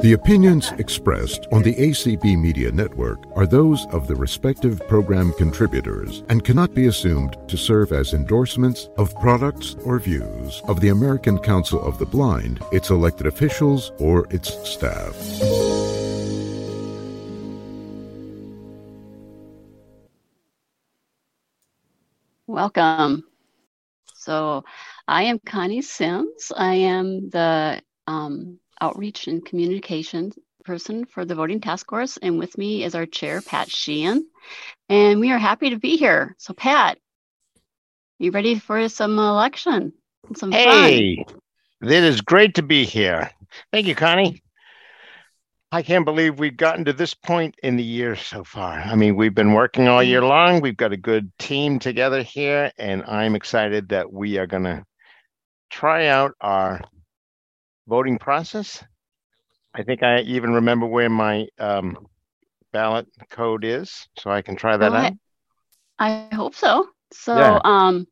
The opinions expressed on the ACB Media Network are those of the respective program contributors and cannot be assumed to serve as endorsements of products or views of the American Council of the Blind, its elected officials, or its staff. Welcome. So, I am Connie Sims. I am the um, outreach and communication person for the voting task force. And with me is our chair, Pat Sheehan. And we are happy to be here. So, Pat, you ready for some election? Some hey, fun? it is great to be here. Thank you, Connie. I can't believe we've gotten to this point in the year so far. I mean, we've been working all year mm-hmm. long. We've got a good team together here, and I'm excited that we are going to try out our voting process. I think I even remember where my um, ballot code is, so I can try that out. I, I hope so. So, yeah. um,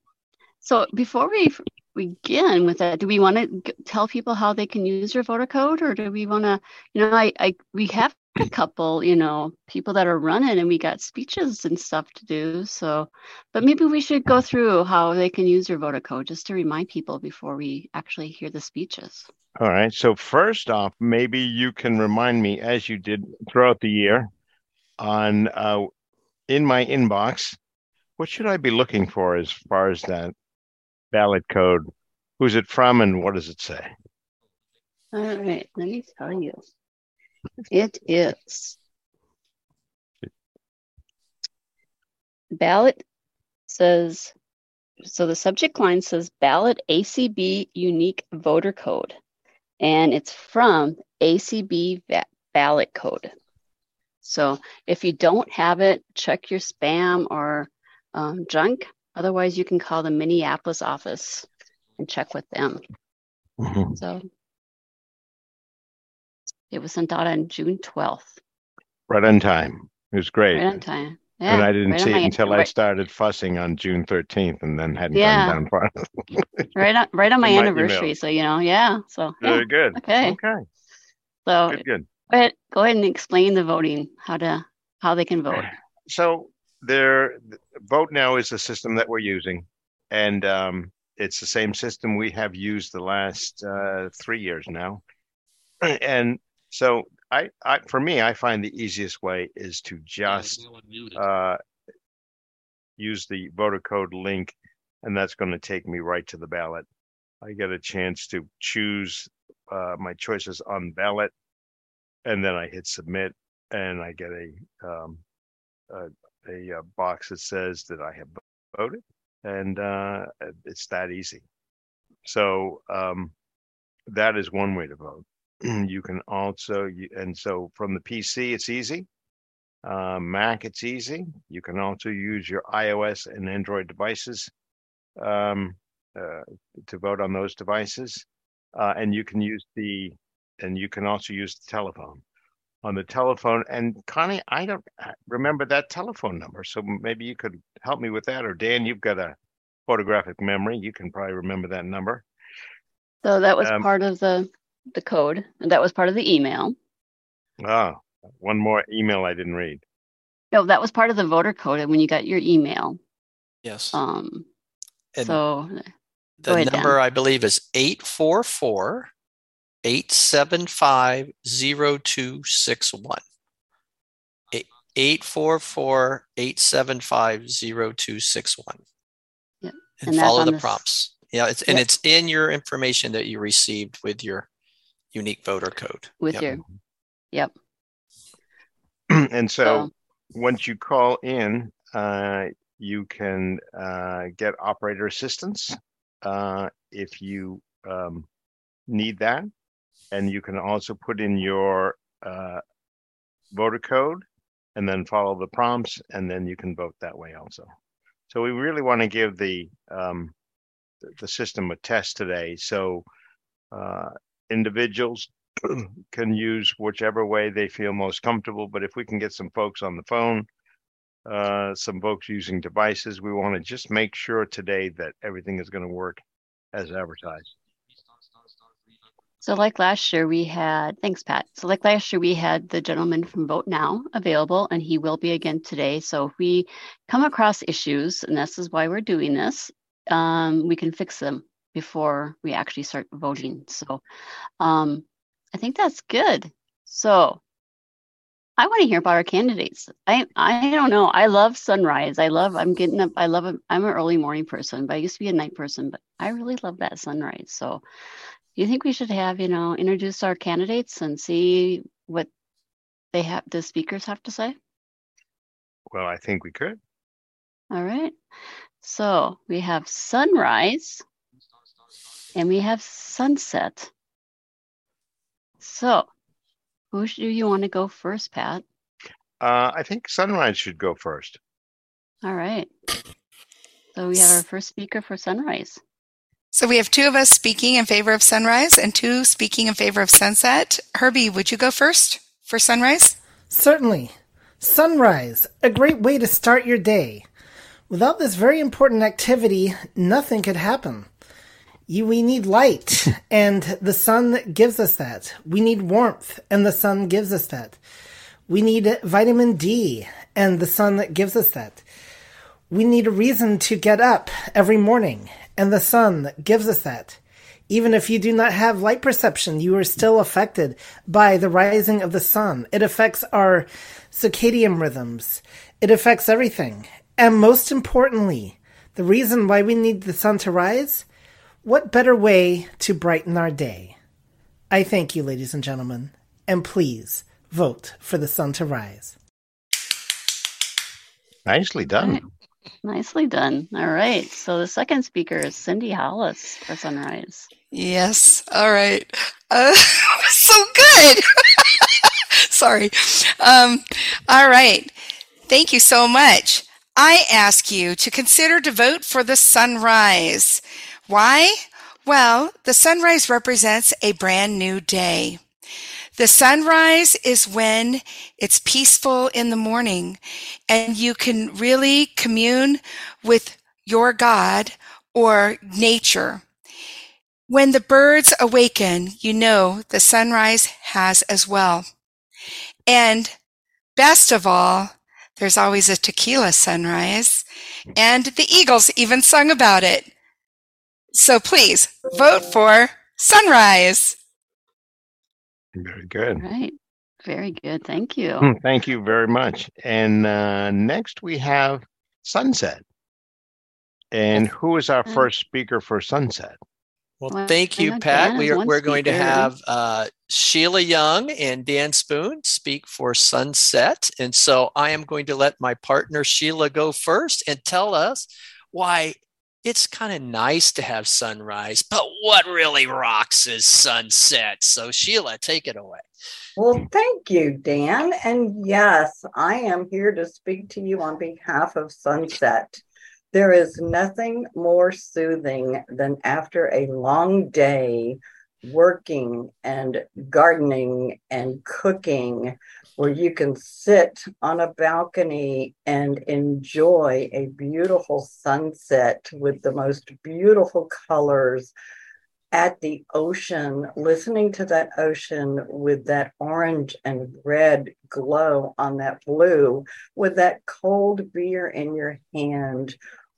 so before we begin with that, do we want to tell people how they can use your voter code, or do we want to? You know, I, I we have a couple, you know, people that are running, and we got speeches and stuff to do. So, but maybe we should go through how they can use your voter code just to remind people before we actually hear the speeches. All right. So first off, maybe you can remind me, as you did throughout the year, on uh, in my inbox, what should I be looking for as far as that ballot code? Who's it from, and what does it say? All right. Let me tell you. It is ballot says so the subject line says ballot ACB unique voter code and it's from ACB ballot code. So if you don't have it, check your spam or um, junk. Otherwise, you can call the Minneapolis office and check with them. Mm-hmm. So it was sent out on June 12th. Right on time. It was great. Right on time. Yeah, and I didn't right see it until right. I started fussing on June 13th and then hadn't yeah. gone down far. right on right on my anniversary. So you know, yeah. So yeah. very good. Okay. Okay. So good, good. Go ahead, go ahead and explain the voting, how to how they can vote. So their vote now is the system that we're using. And um, it's the same system we have used the last uh, three years now. And so I, I, for me, I find the easiest way is to just uh, use the voter code link, and that's going to take me right to the ballot. I get a chance to choose uh, my choices on ballot, and then I hit submit, and I get a um, a, a, box that says that I have voted, and uh, it's that easy. So um, that is one way to vote. you can also and so from the pc it's easy uh, mac it's easy you can also use your ios and android devices um, uh, to vote on those devices uh, and you can use the and you can also use the telephone on the telephone and connie i don't uh, remember that telephone number so maybe you could help me with that or dan you've got a photographic memory you can probably remember that number so that was um, part of the the code, and that was part of the email. Ah, one more email I didn't read. No, that was part of the voter code when you got your email. Yes. Um. And so the ahead, number Dan. I believe is 844 875 0261. 844 875 0261. Yeah. And, and follow the this... prompts. Yeah, it's and it's in your information that you received with your unique voter code. With yep. your, yep. and so, so, once you call in, uh, you can uh, get operator assistance uh, if you um, need that. And you can also put in your uh, voter code and then follow the prompts, and then you can vote that way also. So we really want to give the um, the system a test today. So uh, individuals can use whichever way they feel most comfortable. But if we can get some folks on the phone, uh, some folks using devices, we want to just make sure today that everything is going to work as advertised. So, like last year, we had, thanks, Pat. So, like last year, we had the gentleman from Vote Now available, and he will be again today. So, if we come across issues, and this is why we're doing this, um, we can fix them before we actually start voting. So, um, I think that's good. So, I want to hear about our candidates. I I don't know. I love sunrise. I love. I'm getting up. I love. I'm an early morning person, but I used to be a night person. But I really love that sunrise. So, do you think we should have you know introduce our candidates and see what they have the speakers have to say? Well, I think we could. All right. So we have sunrise and we have sunset. So who do you want to go first, Pat? Uh, I think Sunrise should go first. All right. So we have our first speaker for Sunrise. So we have two of us speaking in favor of sunrise and two speaking in favor of sunset. Herbie, would you go first for sunrise? Certainly. Sunrise, a great way to start your day. Without this very important activity, nothing could happen. You, we need light, and the sun gives us that. We need warmth, and the sun gives us that. We need vitamin D, and the sun gives us that. We need a reason to get up every morning, and the sun gives us that. Even if you do not have light perception, you are still affected by the rising of the sun. It affects our circadian rhythms. It affects everything. And most importantly, the reason why we need the sun to rise, what better way to brighten our day? I thank you, ladies and gentlemen, and please vote for the sun to rise. Nicely done. Nicely done. All right. So the second speaker is Cindy Hollis for Sunrise. Yes. All right. Uh, so good. Sorry. Um, all right. Thank you so much. I ask you to consider to vote for the sunrise. Why? Well, the sunrise represents a brand new day. The sunrise is when it's peaceful in the morning and you can really commune with your God or nature. When the birds awaken, you know the sunrise has as well. And best of all, there's always a tequila sunrise and the Eagles even sung about it. So please vote for sunrise. Very good. Right. Very good. Thank you. Hmm, thank you very much. And uh, next we have Sunset. And who is our first speaker for Sunset? Well, well thank you, Pat. We are, we're going to have uh, Sheila Young and Dan Spoon speak for Sunset. And so I am going to let my partner Sheila go first and tell us why it's kind of nice to have sunrise, but what really rocks is sunset. So, Sheila, take it away. Well, thank you, Dan. And yes, I am here to speak to you on behalf of Sunset. There is nothing more soothing than after a long day working and gardening and cooking where you can sit on a balcony and enjoy a beautiful sunset with the most beautiful colors at the ocean, listening to that ocean with that orange and red glow on that blue, with that cold beer in your hand,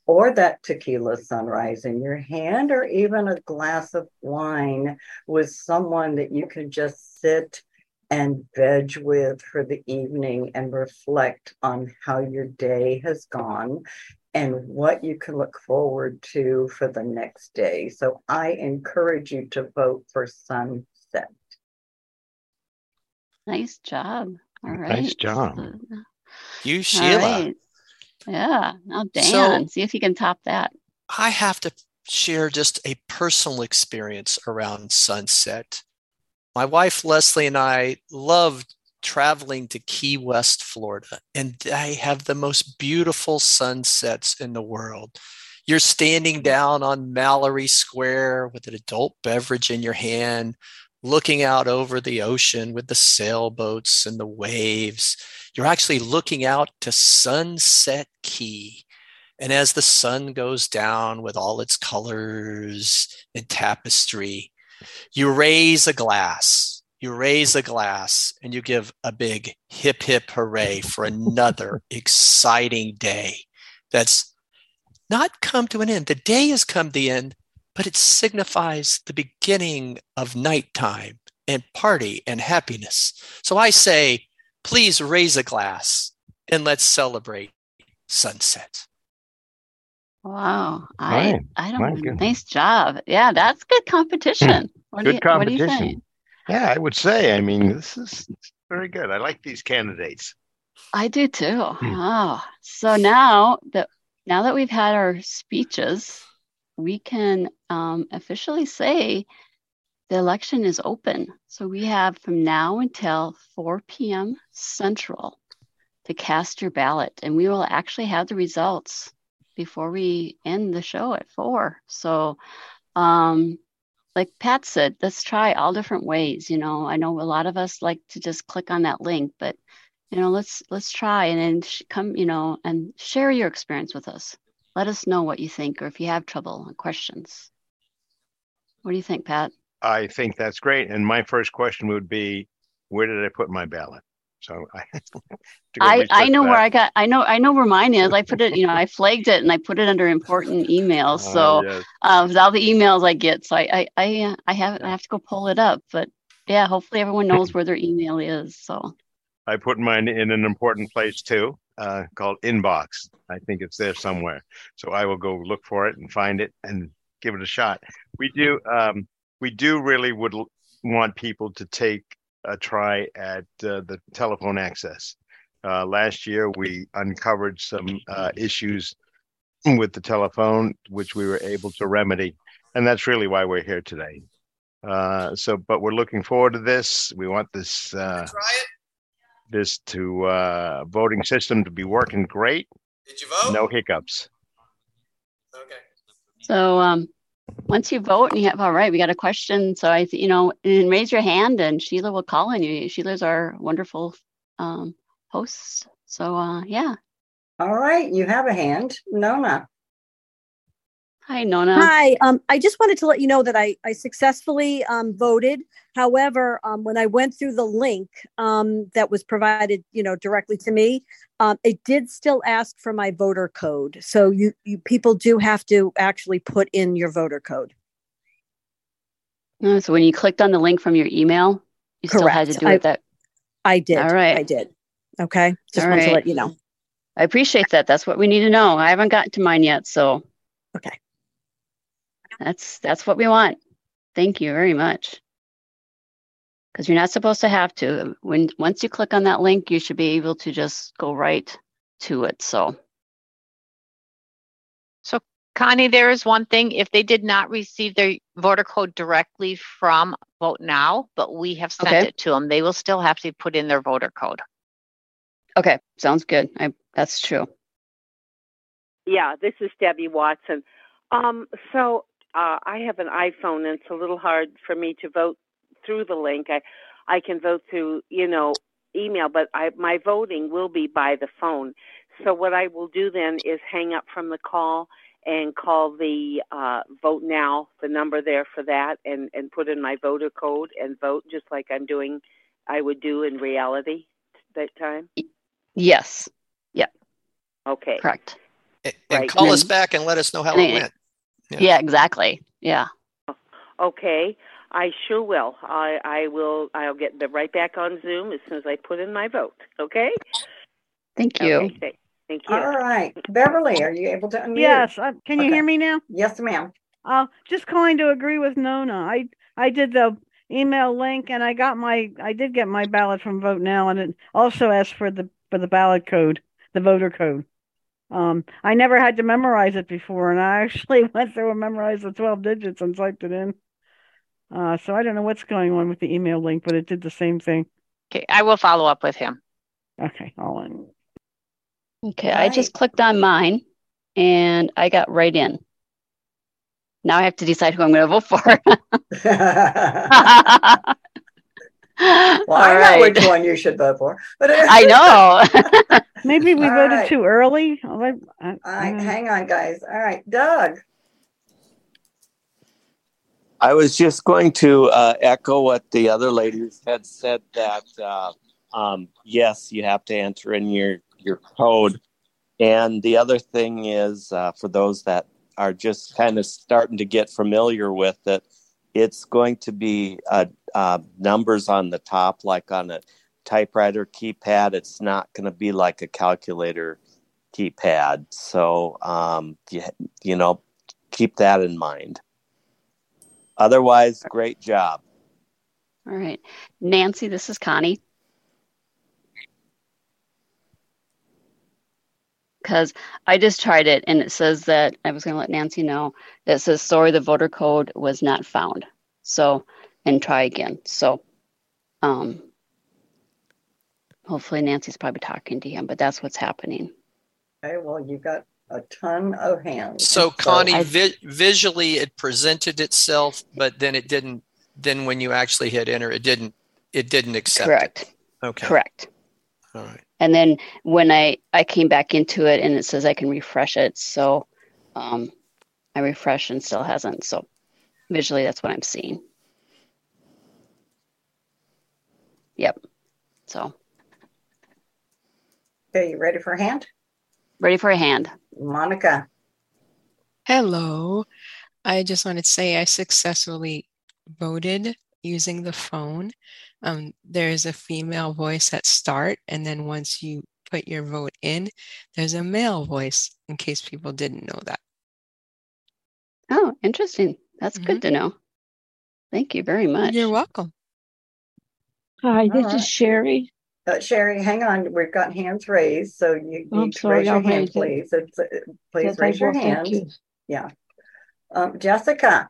or that tequila sunrise in your hand, or even a glass of wine with someone that you can just sit and veg with for the evening and reflect on how your day has gone and what you can look forward to for the next day. So I encourage you to vote for sunset. Nice job. All right. Nice job. You, Sheila. Right. Yeah. Oh, now, Dan, so, see if you can top that. I have to share just a personal experience around sunset. My wife Leslie and I love traveling to Key West, Florida, and they have the most beautiful sunsets in the world. You're standing down on Mallory Square with an adult beverage in your hand, looking out over the ocean with the sailboats and the waves. You're actually looking out to Sunset Key. And as the sun goes down with all its colors and tapestry, You raise a glass, you raise a glass, and you give a big hip hip hooray for another exciting day that's not come to an end. The day has come to an end, but it signifies the beginning of nighttime and party and happiness. So I say, please raise a glass and let's celebrate sunset. Wow. I right. I don't know. Nice job. Yeah, that's good competition. What good you, competition. Yeah, I would say. I mean, this is very good. I like these candidates. I do too. Hmm. Oh, so now that now that we've had our speeches, we can um, officially say the election is open. So we have from now until 4 p.m. Central to cast your ballot, and we will actually have the results before we end the show at four. So, um, like Pat said, let's try all different ways. You know, I know a lot of us like to just click on that link, but you know let's let's try and then come you know and share your experience with us let us know what you think or if you have trouble and questions what do you think pat i think that's great and my first question would be where did i put my ballot so i I, I know that. where i got i know i know where mine is i put it you know i flagged it and i put it under important emails oh, so yes. uh, with all the emails i get so i i i, I have i have to go pull it up but yeah hopefully everyone knows where their email is so I put mine in an important place too, uh, called inbox. I think it's there somewhere. So I will go look for it and find it and give it a shot. We do, um, we do really would want people to take a try at uh, the telephone access. Uh, last year, we uncovered some uh, issues with the telephone, which we were able to remedy, and that's really why we're here today. Uh, so, but we're looking forward to this. We want this. Uh, this to uh, voting system to be working great. Did you vote? No hiccups. Okay. So um, once you vote and you have all right, we got a question. So I, you know, and raise your hand, and Sheila will call on you. Sheila's our wonderful um, host. So uh, yeah. All right, you have a hand, Nona. Hi, Nona. Hi. Um, I just wanted to let you know that I, I successfully um, voted. However, um, when I went through the link um, that was provided, you know, directly to me, um, it did still ask for my voter code. So you, you people do have to actually put in your voter code. Oh, so when you clicked on the link from your email, you Correct. still had to do I, it that. I did. All right. I did. Okay. Just All wanted right. to let you know. I appreciate that. That's what we need to know. I haven't gotten to mine yet, so. Okay that's that's what we want. Thank you very much. Because you're not supposed to have to. When once you click on that link you should be able to just go right to it so. So connie there is one thing. If they did not receive their voter code directly from vote now but we have sent okay. it to them they will still have to put in their voter code. Okay sounds good. I, that's true. Yeah this is debbie watson. Um, so uh, I have an iPhone, and it's a little hard for me to vote through the link. I I can vote through you know email, but I my voting will be by the phone. So what I will do then is hang up from the call and call the uh, vote now, the number there for that, and and put in my voter code and vote just like I'm doing. I would do in reality that time. Yes. Yep. Okay. Correct. And, right. call and us back and let us know how it went. Yeah. yeah, exactly. Yeah. Okay. I sure will. I, I will. I'll get right back on Zoom as soon as I put in my vote. Okay. Thank you. Okay, thank you. All right, Beverly, are you able to unmute? Yes. Uh, can you okay. hear me now? Yes, ma'am. Uh, just calling to agree with Nona. I I did the email link and I got my I did get my ballot from Vote Now and it also asked for the for the ballot code, the voter code. Um, I never had to memorize it before, and I actually went through and memorized the 12 digits and typed it in. Uh, so I don't know what's going on with the email link, but it did the same thing. Okay, I will follow up with him. Okay, all in. Okay, I just clicked on mine and I got right in. Now I have to decide who I'm going to vote for. well, I know which one you should vote for. But I know. Maybe we All voted right. too early. All right, hang on, guys. All right, Doug. I was just going to uh, echo what the other ladies had said that uh, um, yes, you have to enter in your your code, and the other thing is uh, for those that are just kind of starting to get familiar with it, it's going to be uh, uh, numbers on the top, like on a typewriter keypad. It's not going to be like a calculator keypad. So um, you, you know, keep that in mind. Otherwise, great job. All right. Nancy, this is Connie. Because I just tried it and it says that I was going to let Nancy know. It says, sorry, the voter code was not found. So, and try again. So, um, hopefully Nancy's probably talking to him, but that's what's happening. Okay, well, you've got a ton of hands. So Connie, so vi- visually it presented itself, but then it didn't. Then when you actually hit enter, it didn't. It didn't accept. Correct. It. Okay. Correct. All right. And then when I I came back into it and it says I can refresh it, so um, I refresh and still hasn't. So visually, that's what I'm seeing. Yep. So. Okay, you ready for a hand? Ready for a hand. Monica. Hello. I just wanted to say I successfully voted using the phone. Um, there's a female voice at start, and then once you put your vote in, there's a male voice in case people didn't know that. Oh, interesting. That's mm-hmm. good to know. Thank you very much. You're welcome. Hi, this right. is Sherry. Uh, Sherry, hang on. We've got hands raised, so you need to sorry, raise your I'll hand, raise please. It's, uh, please yes, raise your hand. Yeah. Um, Jessica.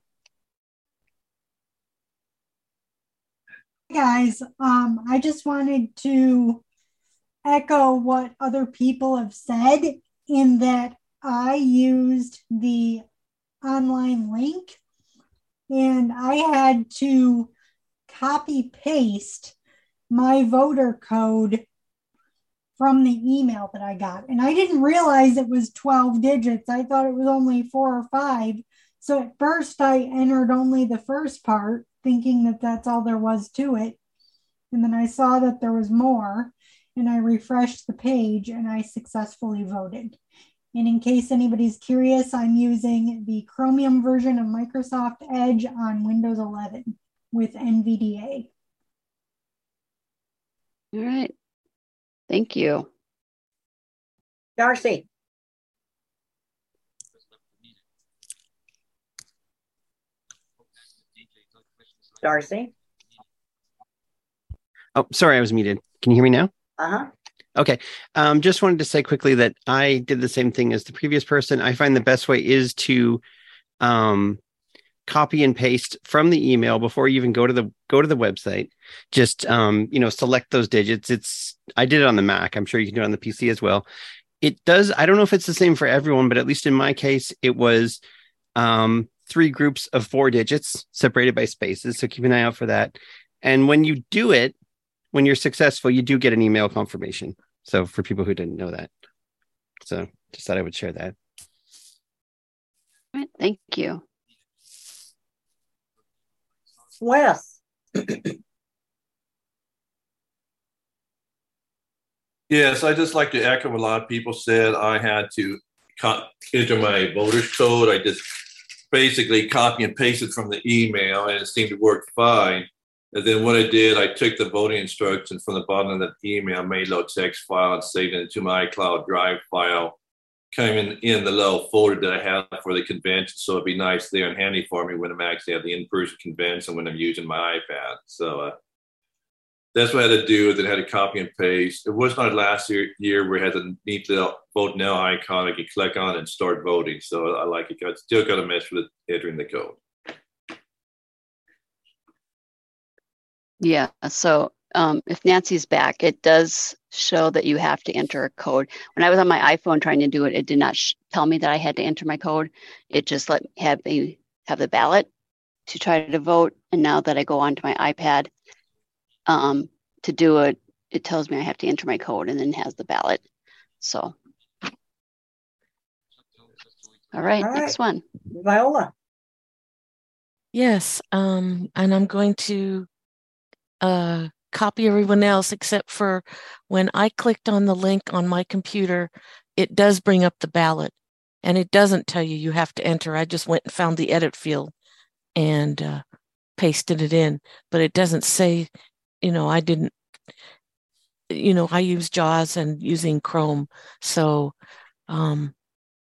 Guys, um, I just wanted to echo what other people have said in that I used the online link and I had to copy paste my voter code from the email that I got. And I didn't realize it was 12 digits. I thought it was only four or five. So at first, I entered only the first part, thinking that that's all there was to it. And then I saw that there was more, and I refreshed the page and I successfully voted. And in case anybody's curious, I'm using the Chromium version of Microsoft Edge on Windows 11 with NVDA. All right. Thank you. Darcy. Darcy. Oh, sorry, I was muted. Can you hear me now? Uh huh. Okay. Um, just wanted to say quickly that I did the same thing as the previous person. I find the best way is to um, copy and paste from the email before you even go to the go to the website just um, you know select those digits it's i did it on the mac i'm sure you can do it on the pc as well it does i don't know if it's the same for everyone but at least in my case it was um, three groups of four digits separated by spaces so keep an eye out for that and when you do it when you're successful you do get an email confirmation so for people who didn't know that so just thought i would share that All right, thank you Wes. yes, I just like to echo what a lot of people said. I had to enter my voter's code. I just basically copy and paste it from the email, and it seemed to work fine. And then what I did, I took the voting instructions from the bottom of the email, made a little text file, and saved it into my iCloud Drive file coming in the little folder that I have for the convention. So it'd be nice there and handy for me when I'm actually at the in-person convention when I'm using my iPad. So uh, that's what I had to do. Then I had to copy and paste. It was not last year, year where I had the neat little vote now icon I could click on and start voting. So I like it. I still got to mess with entering the code. Yeah. So um, if Nancy's back, it does show that you have to enter a code. When I was on my iPhone trying to do it, it did not tell me that I had to enter my code. It just let have me have the ballot to try to vote. And now that I go onto my iPad um, to do it, it tells me I have to enter my code and then has the ballot. So, all right, all right. next one. Viola. Yes, um, and I'm going to uh, copy everyone else except for when I clicked on the link on my computer, it does bring up the ballot and it doesn't tell you you have to enter. I just went and found the edit field and uh, pasted it in, but it doesn't say, you know, I didn't, you know, I use JAWS and using Chrome. So, um,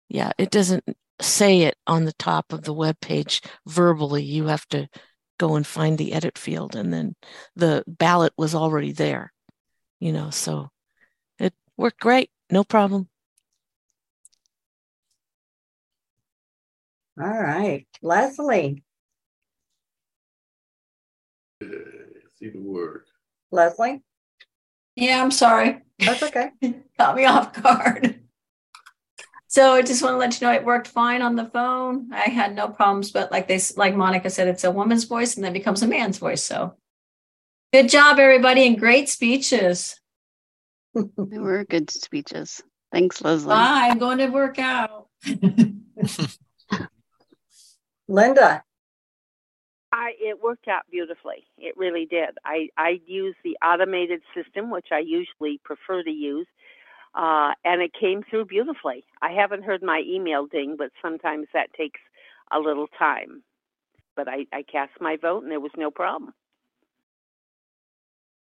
yeah, it doesn't say it on the top of the web page verbally. You have to go and find the edit field, and then the ballot was already there. You know, so it worked great, no problem. All right, Leslie. See the word. Leslie. Yeah, I'm sorry. That's okay. Caught me off guard. So I just want to let you know it worked fine on the phone. I had no problems, but like they like Monica said, it's a woman's voice and then becomes a man's voice. So good job, everybody, and great speeches. they were good speeches. Thanks, Leslie. Bye. I'm going to work out. Linda. I it worked out beautifully. It really did. I I used the automated system, which I usually prefer to use, uh, and it came through beautifully. I haven't heard my email ding, but sometimes that takes a little time. But I, I cast my vote, and there was no problem.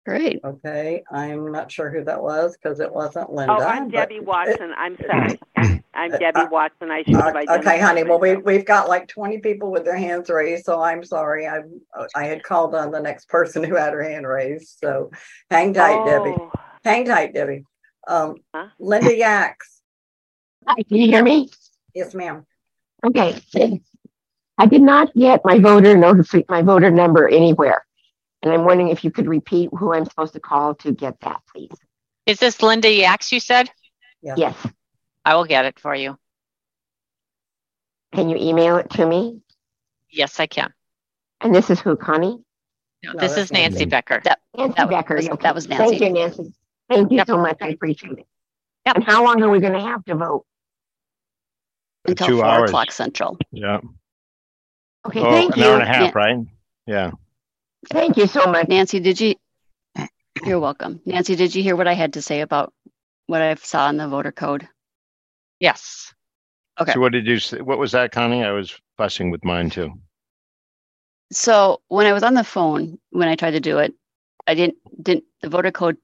Great. Okay, I'm not sure who that was because it wasn't Linda. Oh, I'm Debbie Watson. I'm sorry. I'm Debbie Watson. I should have Uh, identified. okay, honey. Well, we we've got like 20 people with their hands raised, so I'm sorry. I I had called on the next person who had her hand raised. So hang tight, Debbie. Oh. Hang tight, Debbie. Um, Linda Yaks. Hi, can you hear me? Yes, ma'am. Okay. I did not get my voter notice, my voter number anywhere. And I'm wondering if you could repeat who I'm supposed to call to get that, please. Is this Linda Yaks, you said? Yes. I will get it for you. Can you email it to me? Yes, I can. And this is who, Connie? No, this is Nancy Becker. That, Nancy that Becker. was, okay. that was Nancy. Thank you, Nancy. Thank you so much. I appreciate it. And how long are we going to have to vote? Until Two four hours. o'clock central. Yeah. Okay, Oh, thank an hour and a you. half, right? Yeah. Thank you so much. Nancy, did you? You're welcome. Nancy, did you hear what I had to say about what I saw in the voter code? Yes. Okay. So what did you say? What was that, Connie? I was fussing with mine too. So when I was on the phone, when I tried to do it, I didn't didn't the voter code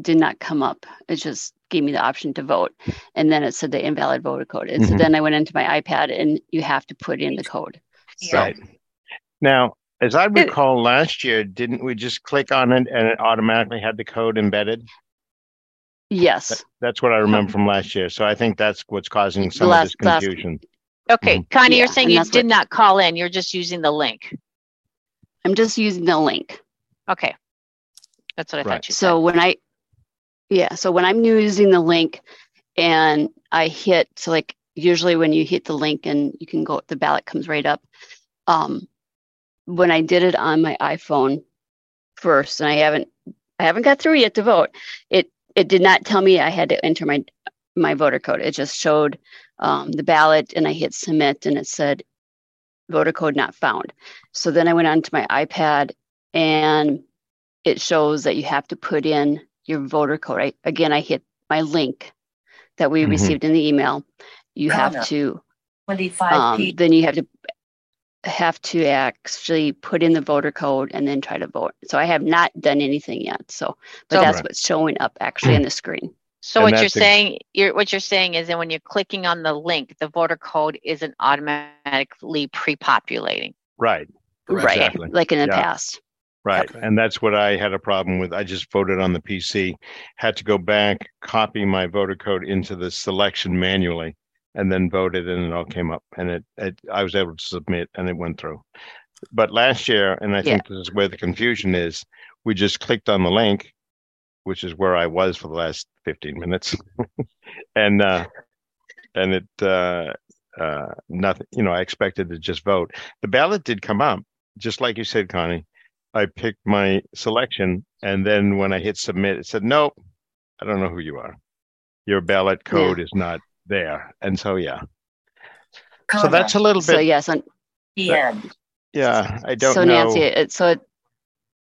did not come up. It just gave me the option to vote, and then it said the invalid voter code. And so Mhm. then I went into my iPad, and you have to put in the code. So Right. Now, as I recall last year, didn't we just click on it and it automatically had the code embedded? Yes, That's what I remember from last year. So I think that's what's causing some of this Last- last- confusion. Okay, Connie, you're Yeah, saying and you that's did what- not call in. You're just using the link. I'm just using the link. Okay. That's what I Right. thought you said. So when I, yeah, so when I'm using the link and I hit, so like usually when you hit the link and you can go, the ballot comes right up. Um, when I did it on my iPhone first, and I haven't, I haven't got through yet to vote. It it did not tell me I had to enter my my voter code. It just showed um, the ballot, and I hit submit, and it said voter code not found. So then I went onto my iPad and it shows that you have to put in your voter code. I, again, I hit my link that we Mhm. received in the email. You Got have to, 25 um, then you have to have to actually put in the voter code and then try to vote. So I have not done anything yet. So, but So- that's Right. what's showing up actually on the screen. So And what you're that's ex- saying, you're what you're saying is that when you're clicking on the link, the voter code isn't automatically pre-populating. Right. Right. Exactly. Like in the Yeah. past. Right. And that's what I had a problem with. I just voted on the PC, had to go back, copy my voter code into the selection manually, and then voted, and it all came up. And it, it I was able to submit, and it went through. But last year, and I think this is where the confusion is, we just clicked on the link, which is where I was for the last 15 minutes, and uh, and it uh, uh, nothing. You know, I expected to just vote. The ballot did come up, just like you said, Connie. I picked my selection, and then when I hit submit, it said, "Nope, I don't know who you are. Your ballot code is not there." And so, yeah. So that's a little bit. So yes, on, Yeah. Yeah, I don't so know. Nancy, it, so it,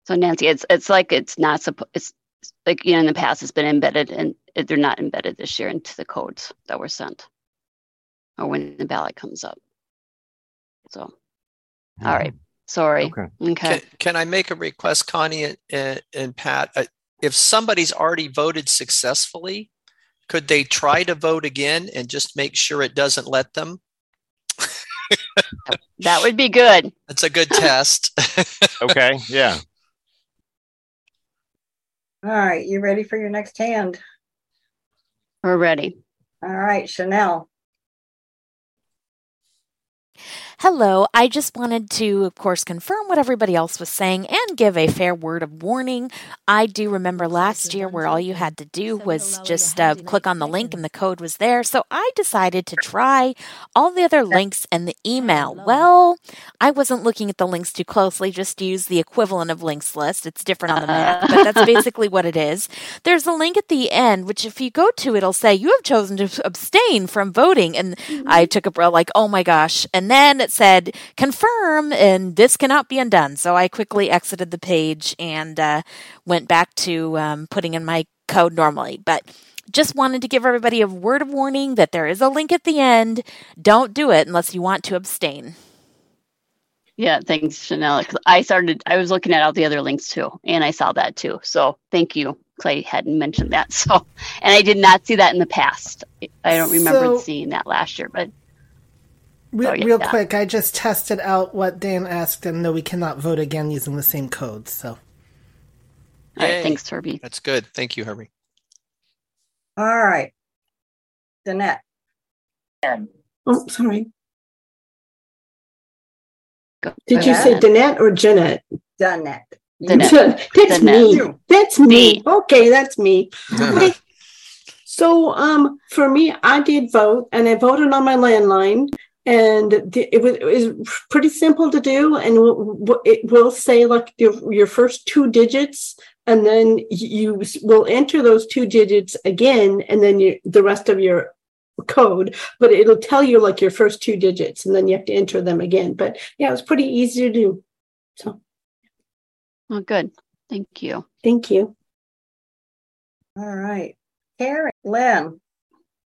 so Nancy, it's it's like it's not supposed. It's like you know in the past it's been embedded and it, they're not embedded this year into the codes that were sent, or when the ballot comes up. So, all right, sorry. Okay. Can, can I make a request, Connie and, and, and Pat? Uh, if somebody's already voted successfully, could they try to vote again and just make sure it doesn't let them? that would be good. That's a good test. okay, yeah. All right, you ready for your next hand? We're ready. All right, Chanel. Hello. I just wanted to, of course, confirm what everybody else was saying and give a fair word of warning. I do remember last year where all you had to do was just uh, click on the link and the code was there. So I decided to try all the other links and the email. Well, I wasn't looking at the links too closely, just use the equivalent of links list. It's different on the Mac, but that's basically what it is. There's a link at the end, which if you go to, it'll say you have chosen to abstain from voting. And I took a breath like, oh my gosh. And then it said confirm and this cannot be undone. So I quickly exited the page and uh, went back to um, putting in my code normally. But just wanted to give everybody a word of warning that there is a link at the end. Don't do it unless you want to abstain. Yeah, thanks, Chanel. I started, I was looking at all the other links too, and I saw that too. So thank you. Clay hadn't mentioned that. So, and I did not see that in the past. I don't remember So- seeing that last year, but Real, Oh, yeah. real quick, I just tested out what Dan asked, and no, we cannot vote again using the same code. So, All right, Yay. thanks, Herbie. That's good. Thank you, Herbie. All right. Danette. Oh, sorry. Go Did you say. Danette or Jeanette? Danette. That's Danette. me. That's me. Okay, that's me. Okay. So, um, for me, I did vote, and I voted on my landline, and the, it was it was pretty simple to do, and w- w- it will say like your your first two digits, and then you will enter those two digits again, and then you, the rest of your code, but it'll tell you like your first two digits, and then you have to enter them again. But yeah, it was pretty easy to do. So, Oh, good. Thank you. thank you. All right. Karen. Lynn.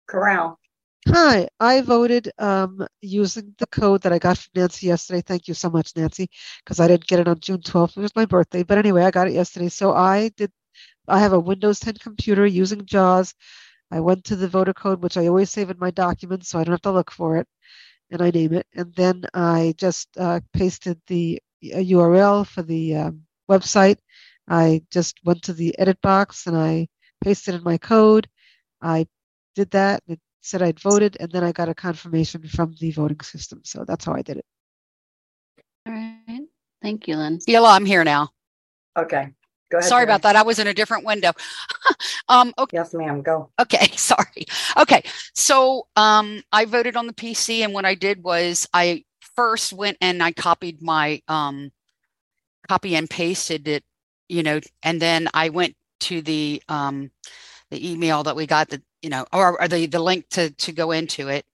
Corral. Hi, I voted um, using the code that I got from Nancy yesterday. Thank you so much, Nancy, because I didn't get it on June 12th. It was my birthday. But anyway, I got it yesterday. So I did, I have a Windows 10 computer using JAWS. I went to the voter code, which I always save in my documents, so I don't have to look for it, and I name it. And then I just uh, pasted the uh, URL for the um, website. I just went to the edit box and I pasted in my code. I did that. It said I'd voted, and then I got a confirmation from the voting system. So that's how I did it. All right. Thank you, Lynn. Sheila, I'm here now. Okay. Go ahead. Sorry Mary. about that. I was in a different window. um, okay. Yes, ma'am. Go. Okay, sorry. Okay, so um, I voted on the PC, and what I did was I first went and I copied my um, copy and pasted it, you know, and then I went to the um, the email that we got, the you know, or, or the the link to to go into it,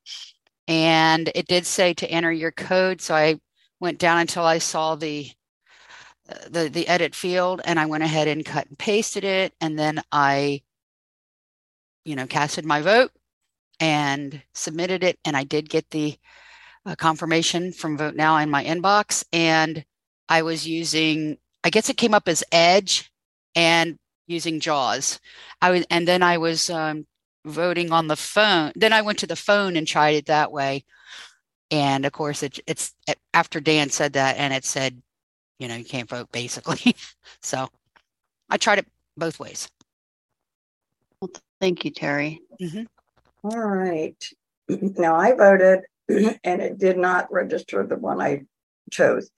and it did say to enter your code. So I went down until I saw the uh, the the edit field, and I went ahead and cut and pasted it, and then I you know, casted my vote and submitted it. And I did get the uh, confirmation from Vote Now in my inbox. And I was using, I guess it came up as Edge and using JAWS. I was, and then I was um, voting on the phone. Then I went to the phone and tried it that way. And of course, it, it's after Dan said that, and it said, you know, you can't vote basically. so I tried it both ways. Well, Thank you, Terry. Mm-hmm. All right. Now I voted and it did not register the one I chose.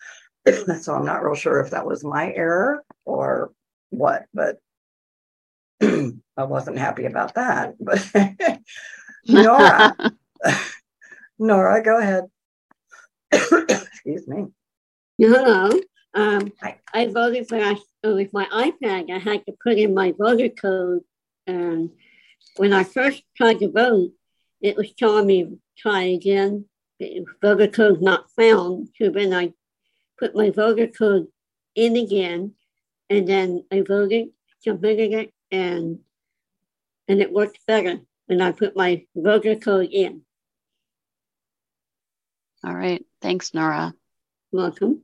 So I'm not real sure if that was my error or what, but I wasn't happy about that. But Nora, Nora, go ahead. Excuse me. Hello. Um, I voted for I, uh, with my iPad. I had to put in my voter code, and when I first tried to vote, it was telling me try again. Voter code not found. So then I put my voter code in again, and then I voted, submitted it, and and it worked better when I put my voter code in. All right. Thanks, Nora. Welcome.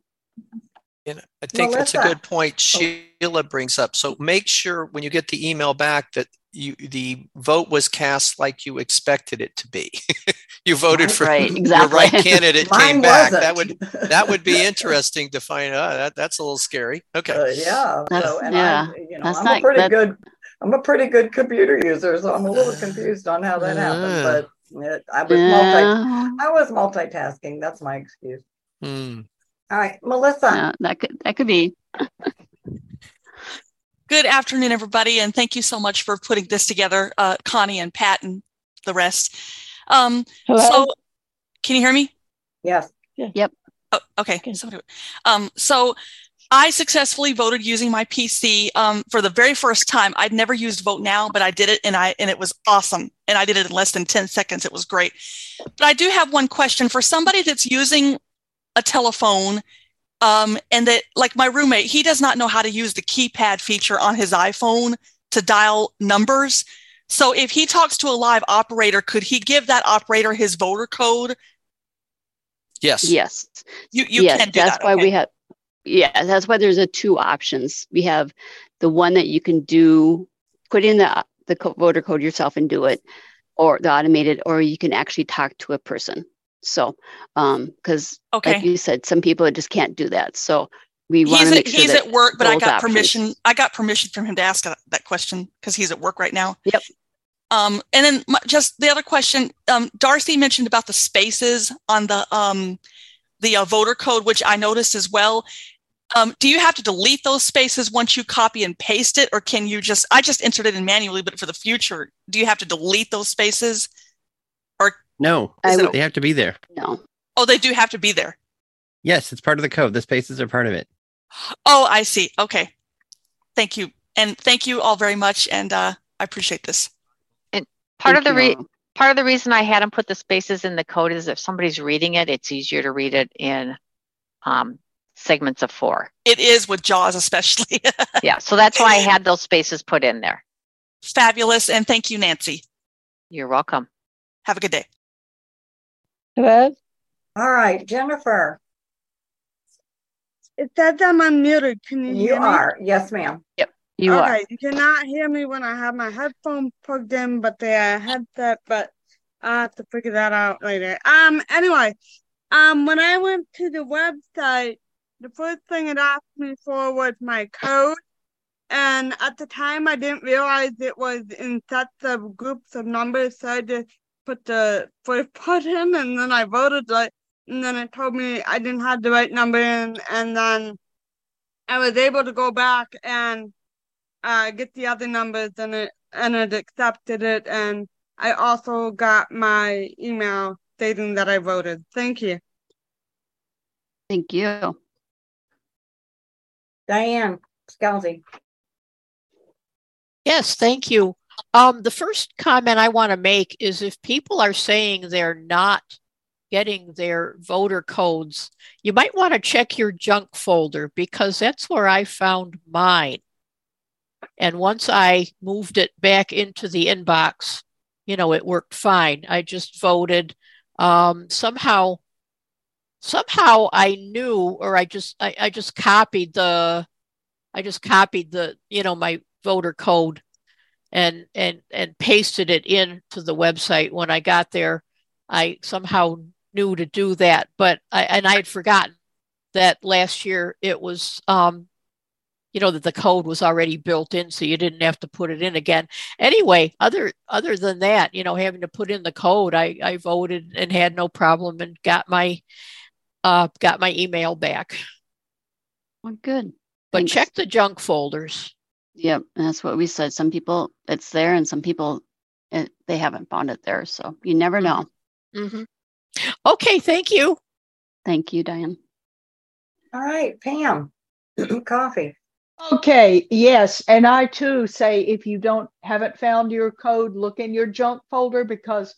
And I think that's a good point Sheila brings up. So make sure when you get the email back that you the vote was cast like you expected it to be. you voted for Right, the exactly. right candidate Mine came back. That wasn't. would that would be interesting to find out. That, that's a little scary. Okay. Uh, yeah. That's- so, and yeah, I, you know, that's I'm not- a pretty that- good. I'm a pretty good computer user, so I'm a little confused on how that happened. But it, I was Yeah. multi. I was multitasking. That's my excuse. Hmm. All right, Melissa. Yeah, that could that could be. Good afternoon, everybody, and thank you so much for putting this together, uh, Connie and Pat and the rest. Um, Hello? So, can you hear me? Yes. Yep. Oh, okay. So, um, so I successfully voted using my PC um, for the very first time. I'd never used Vote Now, but I did it, and I and it was awesome. And I did it in less than ten seconds. It was great. But I do have one question for somebody that's using a telephone um, and that like my roommate he does not know how to use the keypad feature on his iphone to dial numbers so if he talks to a live operator could he give that operator his voter code Yes. Yes. you you yes, can do that's that why okay. we have yeah, that's why there's a two options. We have the one that you can do put in the the co- voter code yourself and do it or the automated or you can actually talk to a person. So, um cuz Okay. like you said some people just can't do that. So, we want he's to make sure he's at work but i got options- permission i got permission from him to ask that, that question because he's at work right now yep um, and then my, just the other question um, darcy mentioned about the spaces on the um, the uh, voter code which i noticed as well um, do you have to delete those spaces once you copy and paste it or can you just i just entered it in manually but for the future do you have to delete those spaces or No, Is they have to be there. No. oh they do have to be there Yes, it's part of the code. The spaces are part of it. oh i see okay thank you and thank you all very much and uh, i appreciate this And Part Thank of the you, re- part of the reason I had them put the spaces in the code is if somebody's reading it, it's easier to read it in um, segments of four. it is with JAWS especially Yeah, so that's why I had those spaces put in there. fabulous and thank you nancy You're welcome. have a good day Hello. All right, Jennifer. It says I'm unmuted. Can you, You hear me? are. Yes, ma'am. Yep. You okay, are. you cannot hear me when I have my headphone plugged in, but they are headset, but I have to figure that out later. Um, anyway, um, when I went to the website, the first thing it asked me for was my code. And at the time, I didn't realize it was in sets of groups of numbers, so I just put the first part in, and then I voted like, and then it told me I didn't have the right number in, and then I was able to go back and uh, get the other numbers, and it and it accepted it, and I also got my email stating that I voted. Thank you. Thank you. Diane Scalzi. Yes, thank you. Um, the first comment I want to make is if people are saying they're not getting their voter codes, you might want to check your junk folder because that's where I found mine. And once I moved it back into the inbox, you know, it worked fine. I just voted. Um, somehow, somehow I knew, or I just, I, I just copied the, I just copied the, you know, my voter code and and and pasted it into the website when I got there. I somehow knew to do that, but I and I had forgotten that last year it was um you know that the code was already built in so you didn't have to put it in again. Anyway, other other than that, you know, having to put in the code, I I voted and had no problem and got my uh got my email back. Well, good. But Thanks. check the junk folders. Yep, that's what we said. Some people it's there, and some people it, they haven't found it there. So you never know. Mm-hmm. Okay, thank you. Thank you, Diane. All right, Pam. Coffee. Okay, yes, and I too say if you don't haven't found your code, look in your junk folder because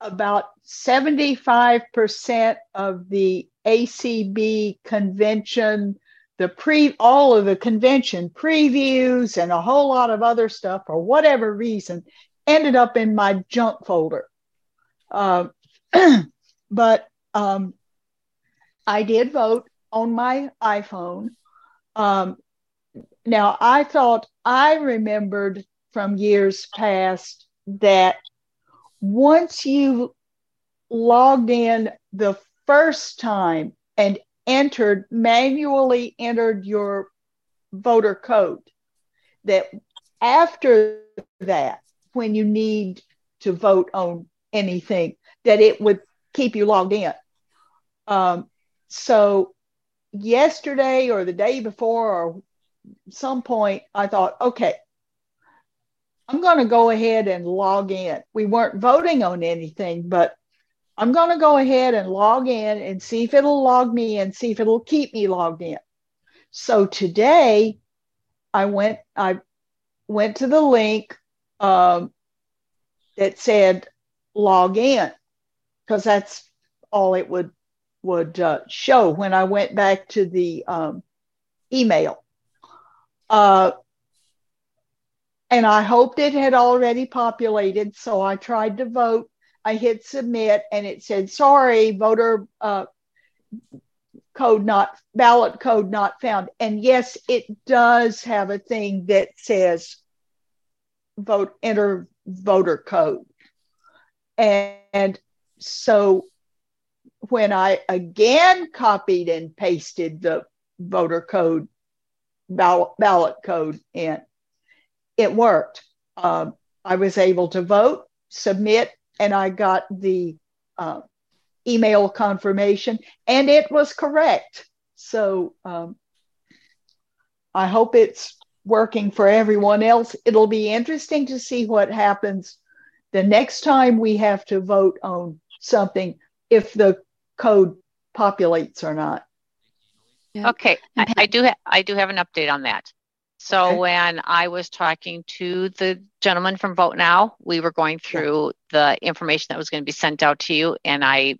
about 75% of the ACB convention, the pre all of the convention previews and a whole lot of other stuff for whatever reason ended up in my junk folder. Uh, but um, I did vote on my iPhone. Um, now, I thought I remembered from years past that once you logged in the first time and entered, manually entered your voter code, that after that, when you need to vote on anything, that it would keep you logged in. Um, so yesterday or the day before or some point, I thought, okay, I'm going to go ahead and log in. We weren't voting on anything, but I'm going to go ahead and log in and see if it'll log me in, see if it'll keep me logged in. So today, I went. I went to the link um, that said log in because that's all it would would uh, show when I went back to the um, email. Uh, and I hoped it had already populated, so I tried to vote. I hit submit, and it said, "Sorry, voter uh, code not ballot code not found." And yes, it does have a thing that says vote enter voter code, and, and so when I again copied and pasted the voter code ballot, ballot code in, it worked. Uh, I was able to vote, submit, and I got the uh, email confirmation, and it was correct. So um, I hope it's working for everyone else. It'll be interesting to see what happens the next time we have to vote on something if the code populates or not. Yeah. Okay, I, I, do ha- I do have an update on that. So okay. when I was talking to the gentleman from Vote Now, we were going through yeah. the information that was going to be sent out to you, and I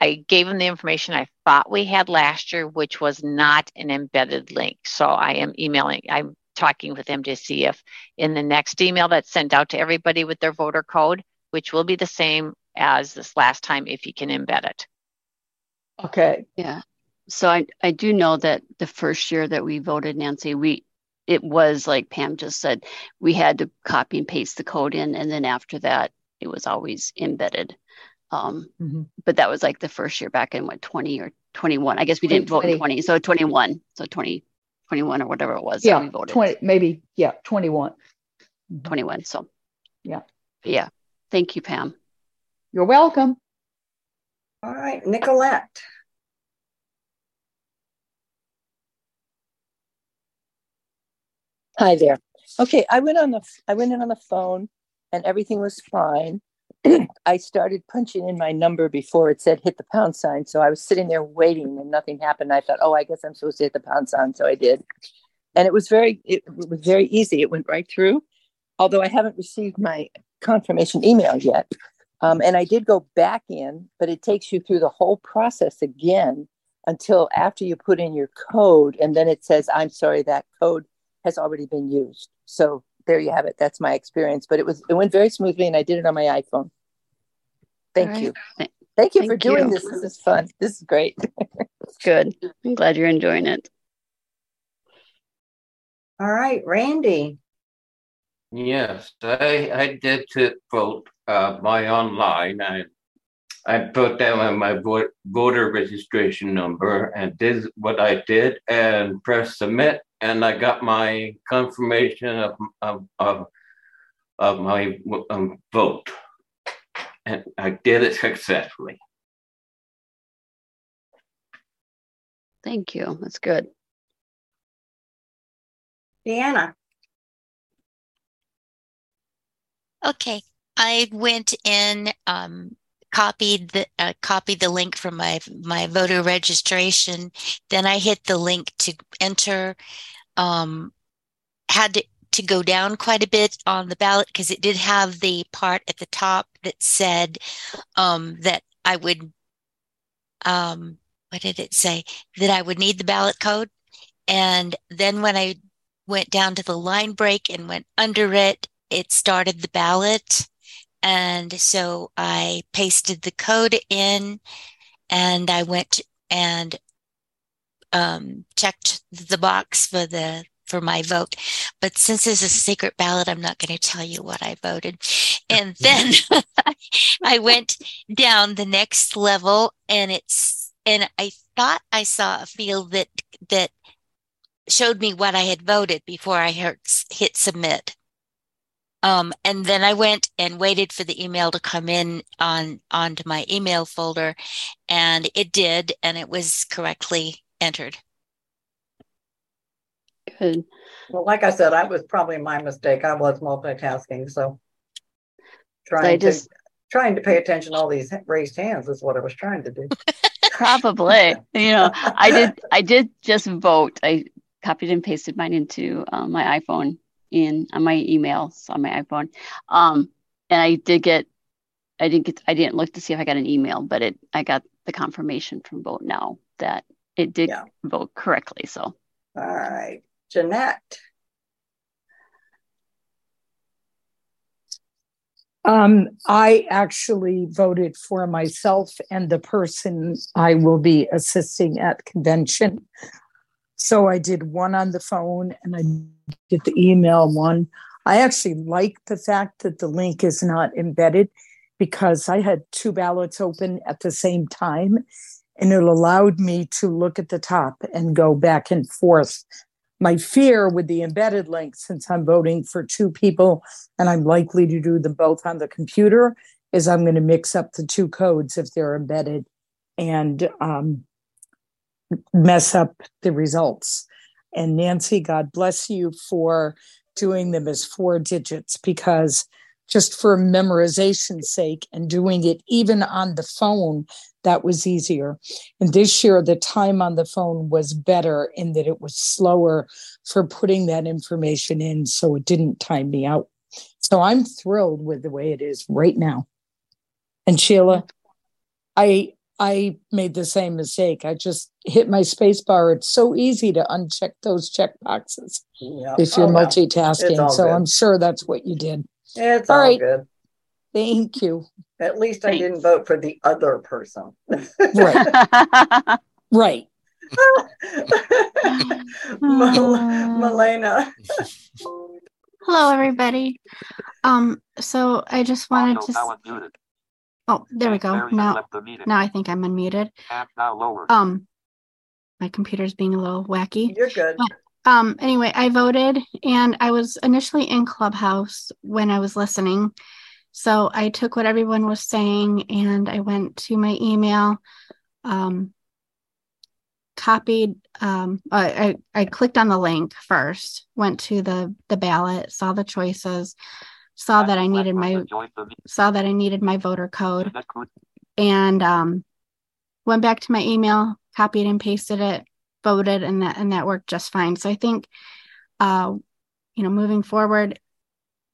I gave him the information I thought we had last year, which was not an embedded link. So I am emailing, I'm talking with him to see if in the next email that's sent out to everybody with their voter code, which will be the same as this last time if you can embed it. Okay. Yeah. So I, I do know that the first year that we voted, Nancy, we it was like Pam just said, we had to copy and paste the code in, and then after that, it was always embedded. Um, mm-hmm. But that was like the first year back in what 20 or 21. I guess we didn't vote in 20, so 21, so 20, 21 or whatever it was. Yeah, we voted. 20, maybe yeah, 21. Mm-hmm. 21. So yeah, yeah. Thank you, Pam. You're welcome. All right, Nicolette. Hi there. Okay, I went on the I went in on the phone and everything was fine. I started punching in my number before it said hit the pound sign. So I was sitting there waiting and nothing happened. I thought, oh, I guess I'm supposed to hit the pound sign. So I did. And it was very it was very easy. It went right through. Although I haven't received my confirmation email yet. Um, and I did go back in, but it takes you through the whole process again until after you put in your code. And then it says, I'm sorry, that code has already been used. So there you have it. That's my experience. But it was it went very smoothly and I did it on my iPhone. Thank right. you. Thank you Thank for doing you. this. This is fun. This is great. Good. I'm glad you're enjoying it. All right, Randy. Yes, I, I did to vote uh, by online. I I put down my voter registration number and did what I did and pressed submit, and I got my confirmation of of of, of my um, vote, and I did it successfully. Thank you. That's good. Deanna. Okay, I went in, um, copied the uh, copied the link from my my voter registration. Then I hit the link to enter. Um, had to, to go down quite a bit on the ballot because it did have the part at the top that said um, that I would um, what did it say? That I would need the ballot code. And then when I went down to the line break and went under it, it started the ballot. And so I pasted the code in and I went and um, checked the box for the for my vote. But since it's a secret ballot, I'm not going to tell you what I voted. And then I went down the next level and it's and I thought I saw a field that that showed me what I had voted before I hit, hit submit. Um, and then I went and waited for the email to come in on onto my email folder, and it did, and it was correctly entered. Good. Well, like I said, I was probably my mistake. I was multitasking, so trying just- to trying to pay attention to all these raised hands is what I was trying to do. Probably. you know, I did I did just vote. I copied and pasted mine into um, my iPhone in on my emails on my iPhone. Um, and I did get I didn't get I didn't look to see if I got an email, but it I got the confirmation from Vote Now that it did vote correctly. So All right, Jeanette. Um, I actually voted for myself and the person I will be assisting at convention. So I did one on the phone and I did the email one. I actually like the fact that the link is not embedded because I had two ballots open at the same time and it allowed me to look at the top and go back and forth. My fear with the embedded link, since I'm voting for two people and I'm likely to do them both on the computer, is I'm going to mix up the two codes if they're embedded and um, mess up the results. And Nancy, God bless you for doing them as four digits because just for memorization's sake and doing it even on the phone, that was easier. And this year, the time on the phone was better in that it was slower for putting that information in, so it didn't time me out. So I'm thrilled with the way it is right now. And Sheila, I I made the same mistake. I just hit my space bar. It's so easy to uncheck those check boxes Yeah. if you're Oh, multitasking. all So good. I'm sure that's what you did. It's All all right. good. Thank you. At least I didn't vote for the other person. Right. right. Mal- Malena. Hello, everybody. Um, so I just wanted to. S- Oh, there we go. Now, now I think I'm unmuted. Um, my computer's being a little wacky. You're good. But, um, anyway, I voted, and I was initially in Clubhouse when I was listening. So I took what everyone was saying, and I went to my email. Um, copied um I, I I clicked on the link first, went to the the ballot, saw the choices, saw that I needed my saw that I needed my voter code and um went back to my email, copied and pasted it, voted and that and that worked just fine. So I think uh you know moving forward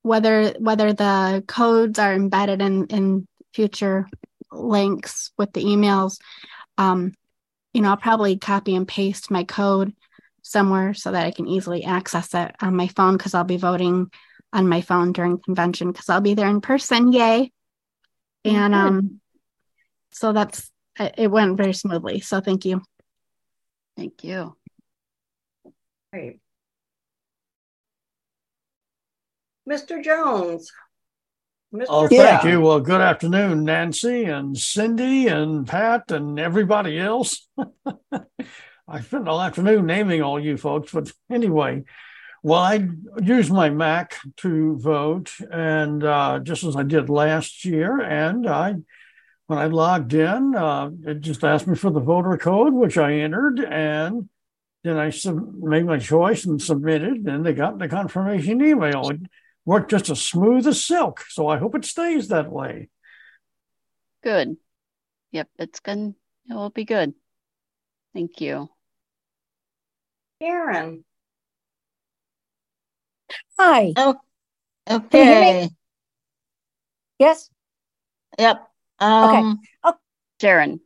whether whether the codes are embedded in in future links with the emails um you know, I'll probably copy and paste my code somewhere so that I can easily access it on my phone because I'll be voting on my phone during convention because I'll be there in person. Yay. And um so that's it it went very smoothly. So thank you. Thank you. Great. Mr. Jones. Mr. Oh, thank you. Well, good afternoon, Nancy and Cindy and Pat and everybody else. I spent all afternoon naming all you folks, but anyway, well, I used my Mac to vote, and uh, just as I did last year, and I, when I logged in, uh, it just asked me for the voter code, which I entered, and then I sub- made my choice and submitted, and they got the confirmation email. It worked just as smooth as silk, so I hope it stays that way. Good. Yep, it's good. It will be good. Thank you. Karen. Hi. Oh, Can you hear me? okay. Yes? Yep. Okay. Um, Sharon.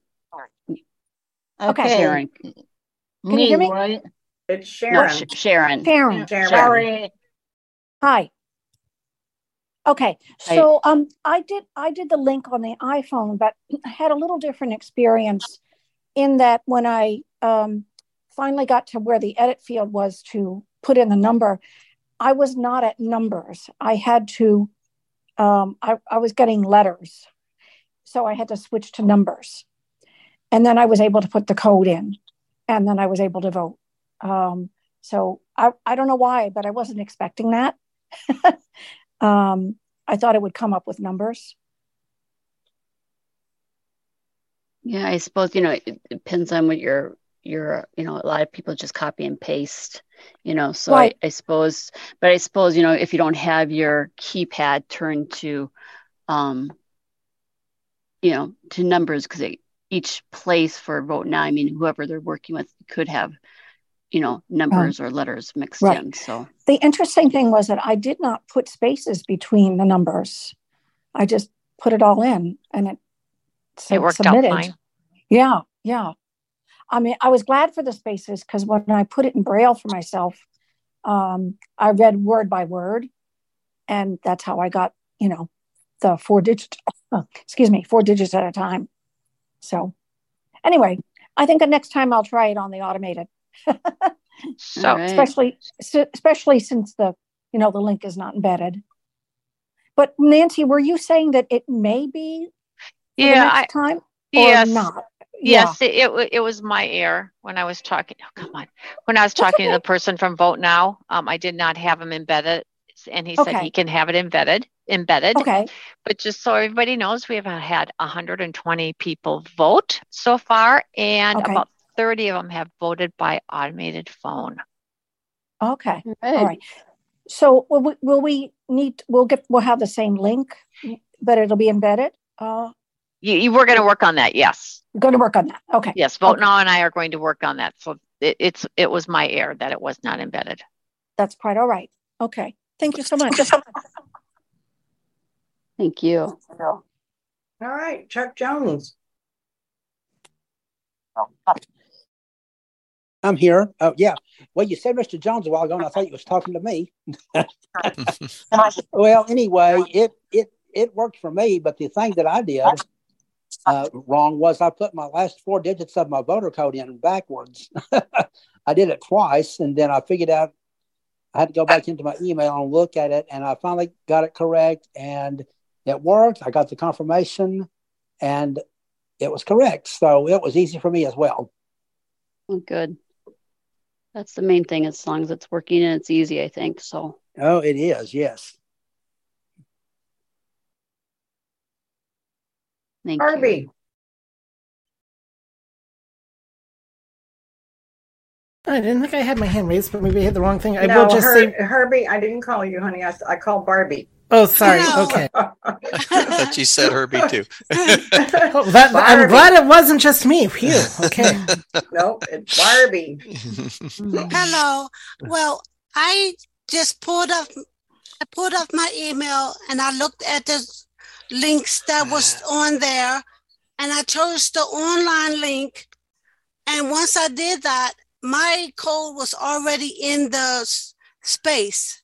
Okay. Sharon. Can you hear me? Right? It's Sharon. No, Sh- Sharon. Sharon. Sharon. Sorry. Hi. Okay, so um, I did I did the link on the iPhone, but I had a little different experience in that when I um, finally got to where the edit field was to put in the number, I was not at numbers. I had to, um, I, I was getting letters, so I had to switch to numbers, and then I was able to put the code in, and then I was able to vote. Um, so I I don't know why, but I wasn't expecting that. um, I thought it would come up with numbers. Yeah, I suppose you know it depends on what your your you know a lot of people just copy and paste, you know. So Right. I, I suppose, but I suppose you know if you don't have your keypad turned to, um, you know, to numbers because each place for vote now, I mean, whoever they're working with could have, you know, numbers or letters mixed Right. in. So The interesting thing was that I did not put spaces between the numbers. I just put it all in and it, It worked out fine. Yeah, yeah. I mean, I was glad for the spaces because when I put it in Braille for myself, um, I read word by word, and that's how I got, you know, the four digits. excuse me, four digits at a time. So, anyway, I think the next time I'll try it on the automated. So All right. especially especially since the you know the link is not embedded. But Nancy, were you saying that it may be for the Yeah, next I- time or yes. not? Yes, it, it it was my error when I was talking. Oh, come on. When I was talking to the person from Vote Now, um, I did not have him embedded, and he said he can have it embedded. Embedded. Okay. But just so everybody knows, we have had 120 people vote so far, and Okay. about 30 of them have voted by automated phone. Okay. Right. All right. So will we, will we need we'll get we'll have the same link, but it'll be embedded. Uh, You, you were going to work on that, yes. we're going to work on that. Okay. Yes, Vote Okay. Now and I are going to work on that. So it, it's it was my error that it was not embedded. That's quite all right. Okay. Thank you so much. thank you. All right, Chuck Jones. I'm here. Oh, yeah. Well, you said Mr. Jones a while ago, and I thought you was talking to me. well, anyway, it it it worked for me, but the thing that I did uh, wrong was I put my last four digits of my voter code in backwards. I did it twice, and then I figured out I had to go back into my email and look at it, and I finally got it correct, and it worked. I got the confirmation, and it was correct. So it was easy for me as well. Well, good. That's the main thing. As long as it's working and it's easy, I think. So Oh, it is. Yes. Thank you. I didn't think I had my hand raised, but maybe I hit the wrong thing. I no, will just Her- say. Herbie, I didn't call you, honey. I, I called Barbie. Oh, sorry. Okay. that you said Herbie too. Oh, that, I'm glad it wasn't just me. Phew. Okay. no, it's Barbie. Hello. Well, I just pulled up I pulled up my email and I looked at the links that was on there and I chose the online link. And once I did that, my code was already in the s- space.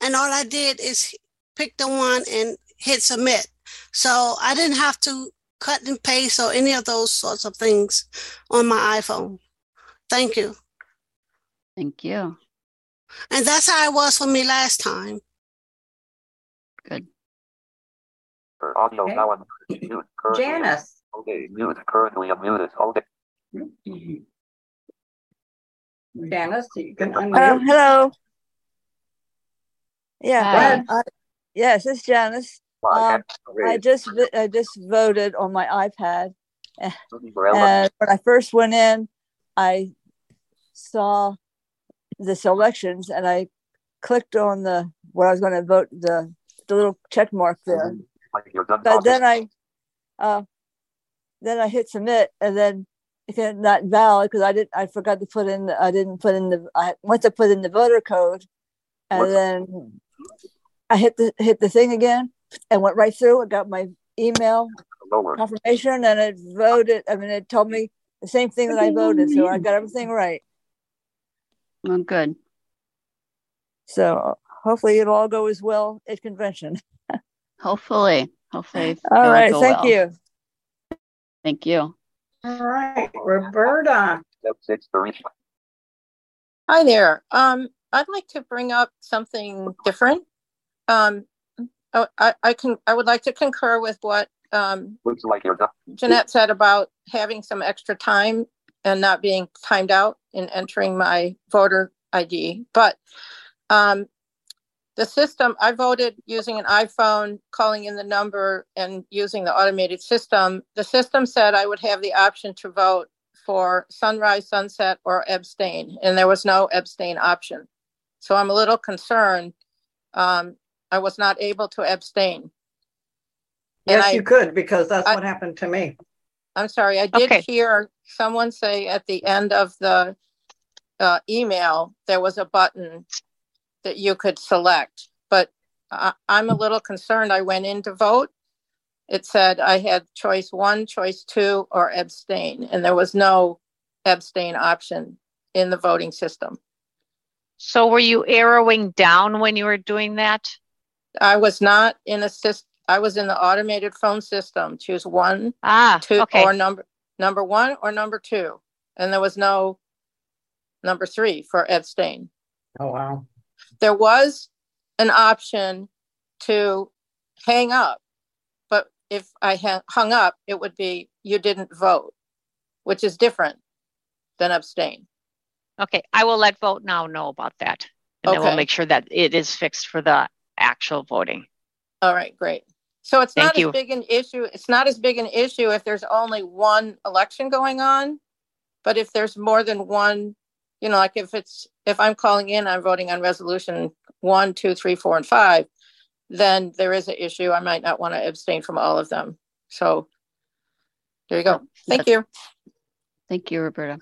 And all I did is pick the one and hit submit. So I didn't have to cut and paste or any of those sorts of things on my iPhone. Thank you. Thank you. And that's how it was for me last time. Audio Okay. now unmuted. Currently Janice. Okay, mute. Currently unmuted. Okay. Janice, you can Uh, unmute. hello. Yeah. Go. I- yes, it's Janice. Well, I Um, I just I just voted on my iPad, and when I first went in, I saw the selections, and I clicked on the where I was going to vote the the little check mark there. Like you're done But then. I, uh, then I hit submit, and then it said not valid because I didn't. I forgot to put in. I didn't put in the. I went to put in the voter code, and What? then I hit the hit the thing again, and went right through. I got my email Lower. confirmation, and it voted. I mean, it told me the same thing that I voted. So I got everything right. Well, good. So hopefully it'll all go as well at convention. Hopefully. Hopefully. All it'll right. go Thank well. you. Thank you. All right, Roberta. Six three. Hi there. Um, I'd like to bring up something different. Um, I, I, I can I would like to concur with what um, Looks like you're done. Jeanette said about having some extra time and not being timed out in entering my voter ID. But um, the system, I voted using an iPhone, calling in the number and using the automated system. The system said I would have the option to vote for sunrise, sunset, or abstain, and there was no abstain option. So I'm a little concerned. Um, I was not able to abstain. And Yes, I- you could, because that's I- what happened to me. I'm sorry, I did Okay. hear someone say at the end of the uh, email, there was a button that you could select, but I, I'm a little concerned. I went in to vote. It said I had choice one, choice two, or abstain, and there was no abstain option in the voting system. So were you arrowing down when you were doing that? I was not in a system. I was in the automated phone system. Choose one, Ah, two, okay. or number, number one or number two. And there was no number three for abstain. Oh, wow. There was an option to hang up, but if I hung up, it would be you didn't vote, which is different than abstain. Okay, I will let vote now know about that. And then we'll make sure that it is fixed for the actual voting. All right, great. So it's Thank not you. as big an issue. It's not as big an issue if there's only one election going on. But if there's more than one, you know, like if it's, if I'm calling in, I'm voting on resolution one, two, three, four, and five, then there is an issue. I might not want to abstain from all of them. So there you go. Thank you. Thank you, Roberta.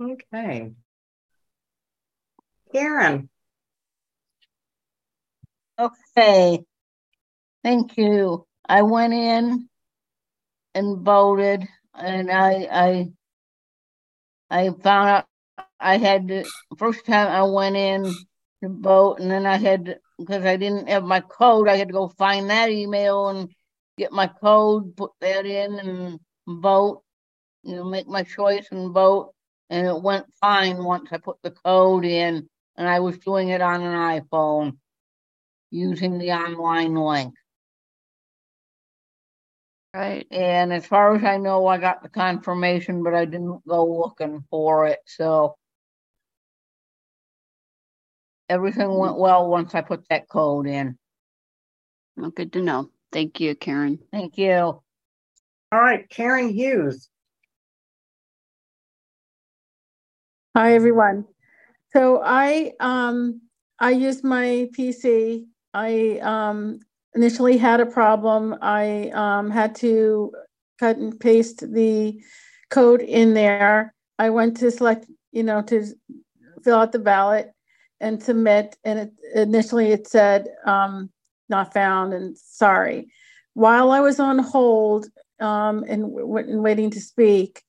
Okay. Karen. Okay. Thank you. I went in and voted and I I I found out I had to first time I went in to vote and then I had because I didn't have my code, I had to go find that email and get my code, put that in and vote, you know, make my choice and vote. And it went fine once I put the code in and I was doing it on an iPhone using the online link. Right. And as far as I know, I got the confirmation, but I didn't go looking for it. So everything went well once I put that code in. Well, good to know. Thank you, Karen. Thank you. All right, Karen Hughes. Hi, everyone. So I um I used my PC. I um initially had a problem. I um had to cut and paste the code in there. I went to select, you know, to fill out the ballot and submit. And it initially it said um not found and sorry. While I was on hold um and, w- and waiting to speak,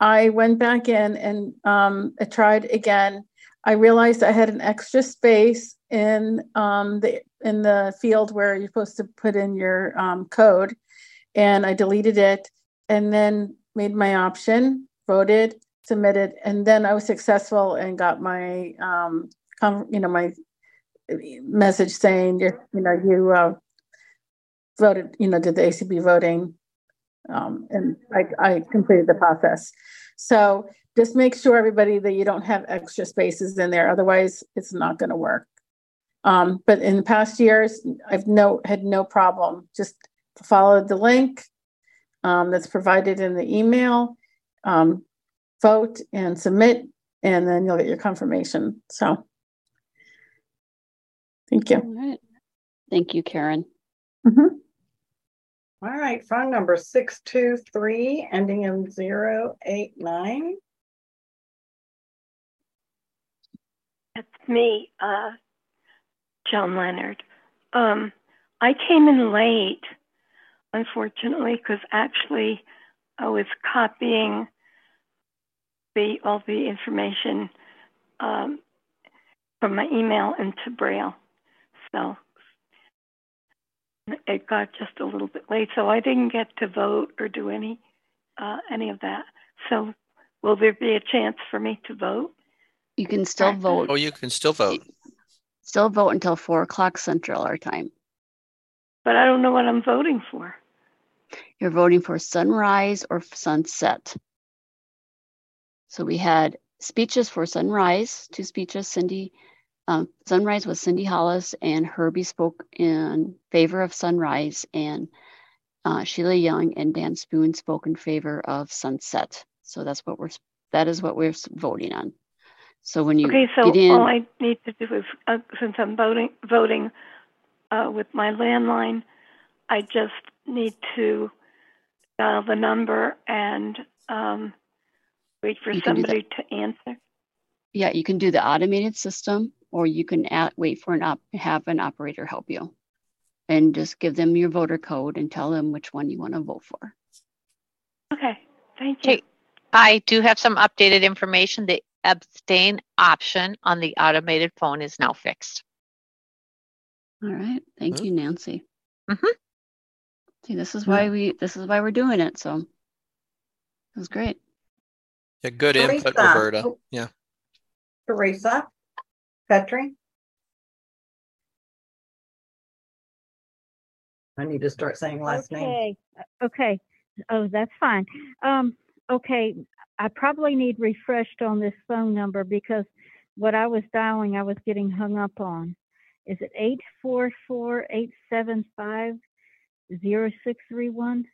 I went back in and um, I tried again. I realized I had an extra space in um, the in the field where you're supposed to put in your um, code, and I deleted it, and then made my option, voted, submitted, and then I was successful and got my um, you know my message saying you know you uh, voted you know did the ACB voting um, and I, I completed the process. So just make sure everybody that you don't have extra spaces in there, otherwise it's not going to work. Um, but in the past years, I've no had no problem. Just follow the link um, that's provided in the email, um, vote and submit, and then you'll get your confirmation. So, thank you. All right. Thank you, Karen. Mhm. All right, phone number 623 ending in 089. It's me, uh, Joan Leonard. Um, I came in late, unfortunately, because actually I was copying the all the information um, from my email into Braille. So it got just a little bit late, so I didn't get to vote or do any uh, any of that. So will there be a chance for me to vote? You can still vote. Oh, you can still vote. Still vote until four o'clock Central our time. But I don't know what I'm voting for. You're voting for sunrise or sunset. So we had speeches for sunrise, two speeches. Cindy, um, sunrise was Cindy Hollis, and Herbie spoke in favor of sunrise, and uh, Sheila Young and Dan Spoone spoke in favor of sunset. So that's what we're that is what we're voting on. So when you okay, so get in, all I need to do is uh, since I'm voting voting uh, with my landline, I just need to dial the number and um, wait for You can do somebody to answer. yeah, you can do the automated system, or you can at, wait for an op, have an operator help you, and just give them your voter code and tell them which one you want to vote for. Okay, thank you. Okay, I do have some updated information. The abstain option on the automated phone is now fixed. All right, thank you, Nancy. Mhm. See, this is why we this is why we're doing it. So it was great. Yeah, good input, Roberta. Oh. Yeah. Teresa, Petri. I need to start saying last name. Okay, okay. Oh, that's fine. Um, okay, I probably need refreshed on this phone number because what I was dialing, I was getting hung up on. Is it eight four four eight seven five zero six three one?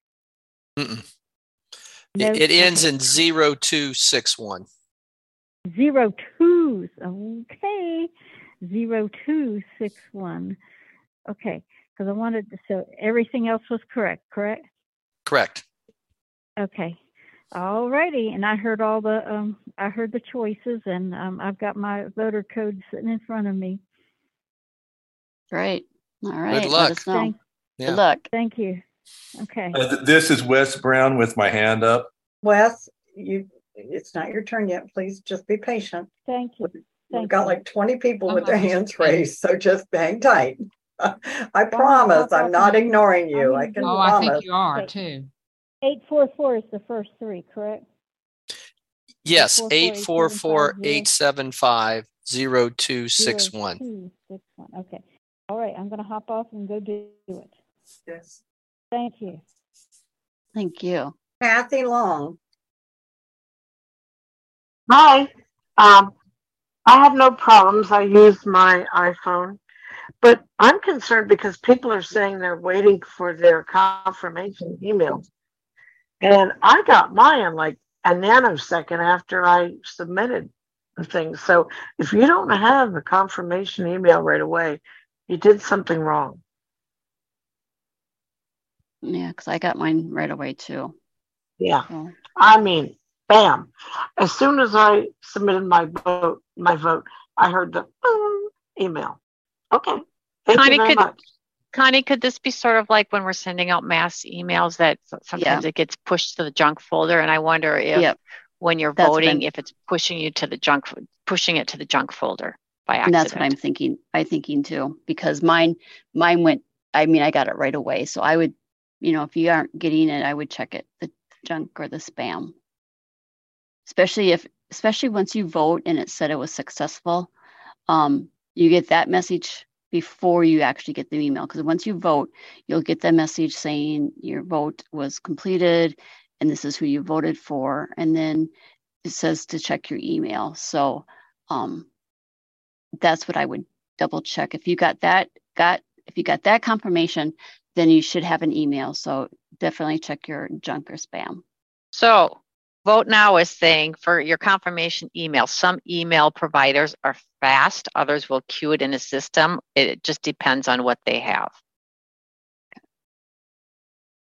Mm-mm. No, It, it ends in zero two six one. Zero twos. Okay, zero two six one. Okay, because I wanted to, so everything else was correct, correct? Correct. Okay. All righty. And I heard all the, um, I heard the choices and, um, I've got my voter code sitting in front of me. Great. All right. Let luck. Thank, Yeah. Good luck. thank you. Okay. Uh, th- This is Wes Brown with my hand up. Wes, you, it's not your turn yet. Please just be patient. Thank you. We've Thank got you. like twenty people with their hands finished. raised, so just hang tight. I promise, I'm not ignoring you. I can Oh, promise. are too. Eight four four is the first three, correct? Yes, 844-875-0. eight four four eight seven five zero two six one. Two, six, one. Okay. All right. I'm going to hop off and go do it. Yes. Thank you. Thank you. Kathy Long. Hi. Um, I have no problems. I use my iPhone, but I'm concerned because people are saying they're waiting for their confirmation email. And I got mine like a nanosecond after I submitted the thing. So if you don't have a confirmation email right away, you did something wrong. Yeah, because I got mine right away too. Yeah. So, I mean, bam. As soon as I submitted my vote, my vote, I heard the "Boom" email. Okay. Thank Connie, you very could, much. Connie, could this be sort of like when we're sending out mass emails that sometimes it gets pushed to the junk folder? And I wonder if Yep. when you're That's voting, if it's pushing you to the junk, pushing it to the junk folder by and accident. that's what I'm thinking. I thinking too because mine mine went. I mean, I got it right away. So I would, you know, if you aren't getting it, I would check it the junk or the spam. Especially if, especially once you vote and it said it was successful, um, you get that message before you actually get the email. Because once you vote, you'll get the message saying your vote was completed and this is who you voted for. And then it says to check your email. So um, that's what I would double check. If you got that, got if you got that confirmation, then you should have an email. So definitely check your junk or spam. So Vote Now is saying for your confirmation email, some email providers are fast, others will queue it in a system. It just depends on what they have.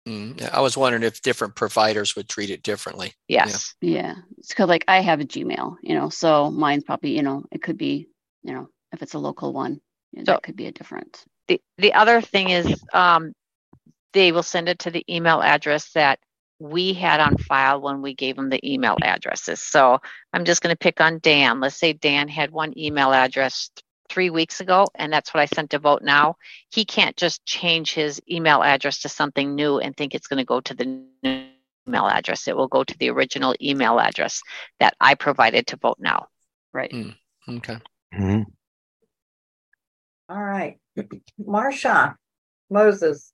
Mm, I was wondering if different providers would treat it differently. Yeah. Yes. Yeah. It's because like I have a Gmail, you know, so mine's probably, you know, it could be, you know, if it's a local one, you know, So- that could be a different. The, the other thing is um, they will send it to the email address that we had on file when we gave them the email addresses. So I'm just going to pick on Dan. Let's say Dan had one email address three weeks ago, and that's what I sent to vote now. He can't just change his email address to something new and think it's going to go to the new email address. It will go to the original email address that I provided to vote now. Right. Mm, okay. Mm-hmm. All right. Marsha, Moses.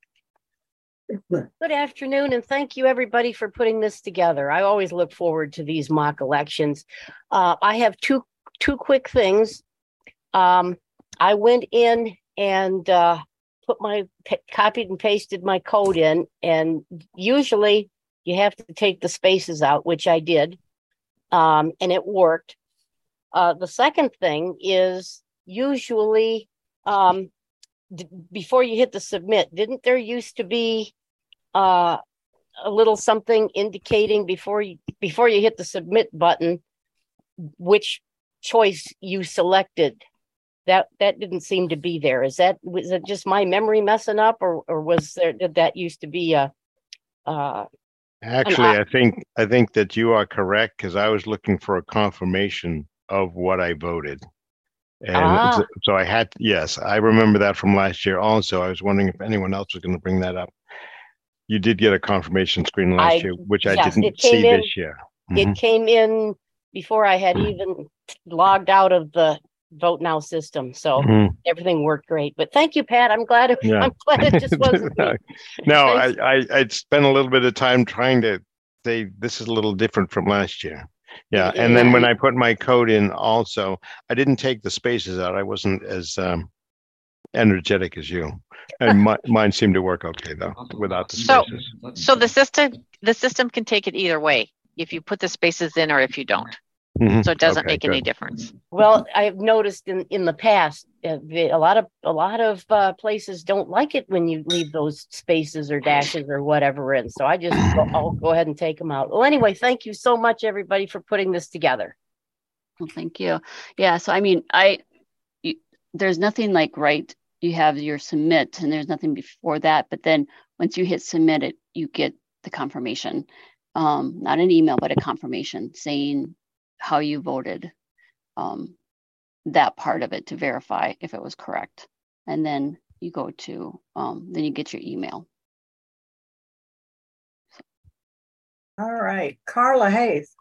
Good afternoon, and thank you everybody for putting this together. I always look forward to these mock elections. Uh, I have two two quick things. Um, I went in and uh, put my copied and pasted my code in, and usually you have to take the spaces out, which I did, um, and it worked. Uh, the second thing is usually um, before you hit the submit, didn't there used to be uh, a little something indicating before you before you hit the submit button which choice you selected? That that didn't seem to be there. Is that was it just my memory messing up, or or was there did that used to be a uh, Actually, I think I think that you are correct because I was looking for a confirmation of what I voted. And Ah. so, so I had, yes, I remember that from last year also. I was wondering if anyone else was going to bring that up. You did get a confirmation screen last I- year, which I didn't see in- this year. It Mhm. came in before I had even logged out of the Vote Now system, so Mhm. everything worked great. But thank you, Pat. I'm glad. It, Yeah. I'm glad it just wasn't. me. no, I, I I spent a little bit of time trying to say this is a little different from last year. Yeah, and then when I put my code in, also, I didn't take the spaces out. I wasn't as um, energetic as you, and my, mine seemed to work okay though without the So, spaces. so so the system the system can take it either way if you put the spaces in or if you don't. Mhm. So it doesn't Okay, make any difference. Well, I've noticed in in the past, uh, a lot of a lot of uh, places don't like it when you leave those spaces or dashes or whatever in. So I just go, I'll go ahead and take them out. Well, anyway, thank you so much, everybody, for putting this together. Well, thank you. Yeah. So, I mean, I, you, there's nothing like right. You have your submit and there's nothing before that. But then once you hit submit it, you get the confirmation, um, not an email, but a confirmation saying how you voted, um, that part of it to verify if it was correct. And then you go to, um, then you get your email. All right. Carla Hayes.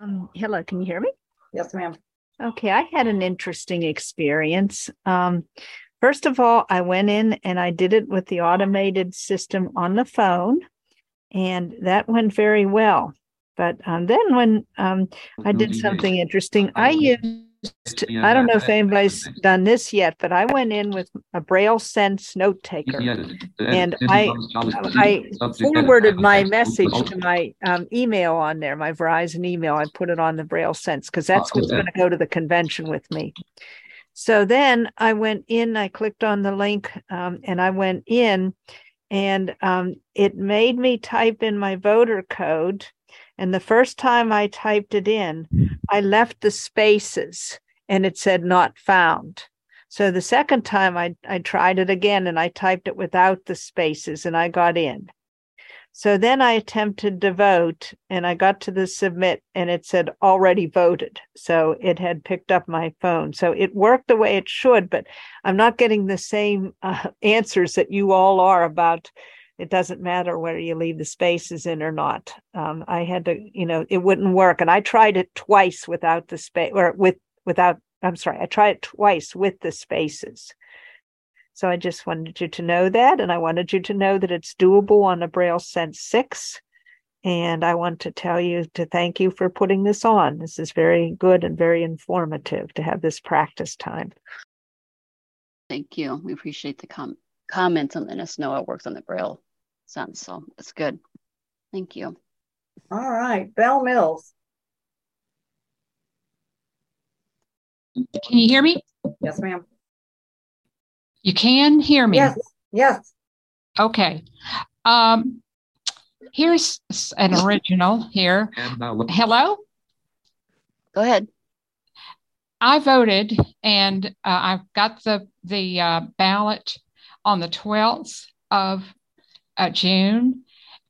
Um, hello, can you hear me? Yes, ma'am. Okay, I had an interesting experience. Um, first of all, I went in and I did it with the automated system on the phone, and that went very well. But um, then when um, I did something interesting, I used, I don't know if anybody's done this yet, but I went in with a Braille Sense note taker and I, I forwarded my message to my um, email on there, my Verizon email. I put it on the Braille Sense because that's what's going to go to the convention with me. So then I went in, I clicked on the link, um, and I went in, and um, it made me type in my voter code. And the first time I typed it in, I left the spaces and it said not found. So the second time I, I tried it again and I typed it without the spaces and I got in. So then I attempted to vote and I got to the submit and it said already voted. So it had picked up my phone. So it worked the way it should, but I'm not getting the same uh, answers that you all are about. It doesn't matter whether you leave the spaces in or not. Um, I had to, you know, it wouldn't work. And I tried it twice without the space or with, without, I'm sorry, I tried it twice with the spaces. So I just wanted you to know that. And I wanted you to know that it's doable on a Braille Sense 6. And I want to tell you to thank you for putting this on. This is very good and very informative to have this practice time. Thank you. We appreciate the com- comments and letting us know it works on the Braille sense. So it's good. Thank you. All right. Bell Mills. Can you hear me? Yes, ma'am. You can hear me? Yes. Yes. Okay. Um, here's an original here. Hello? Go ahead. I voted and uh, I've got the, the uh, ballot on the 12th of uh, June.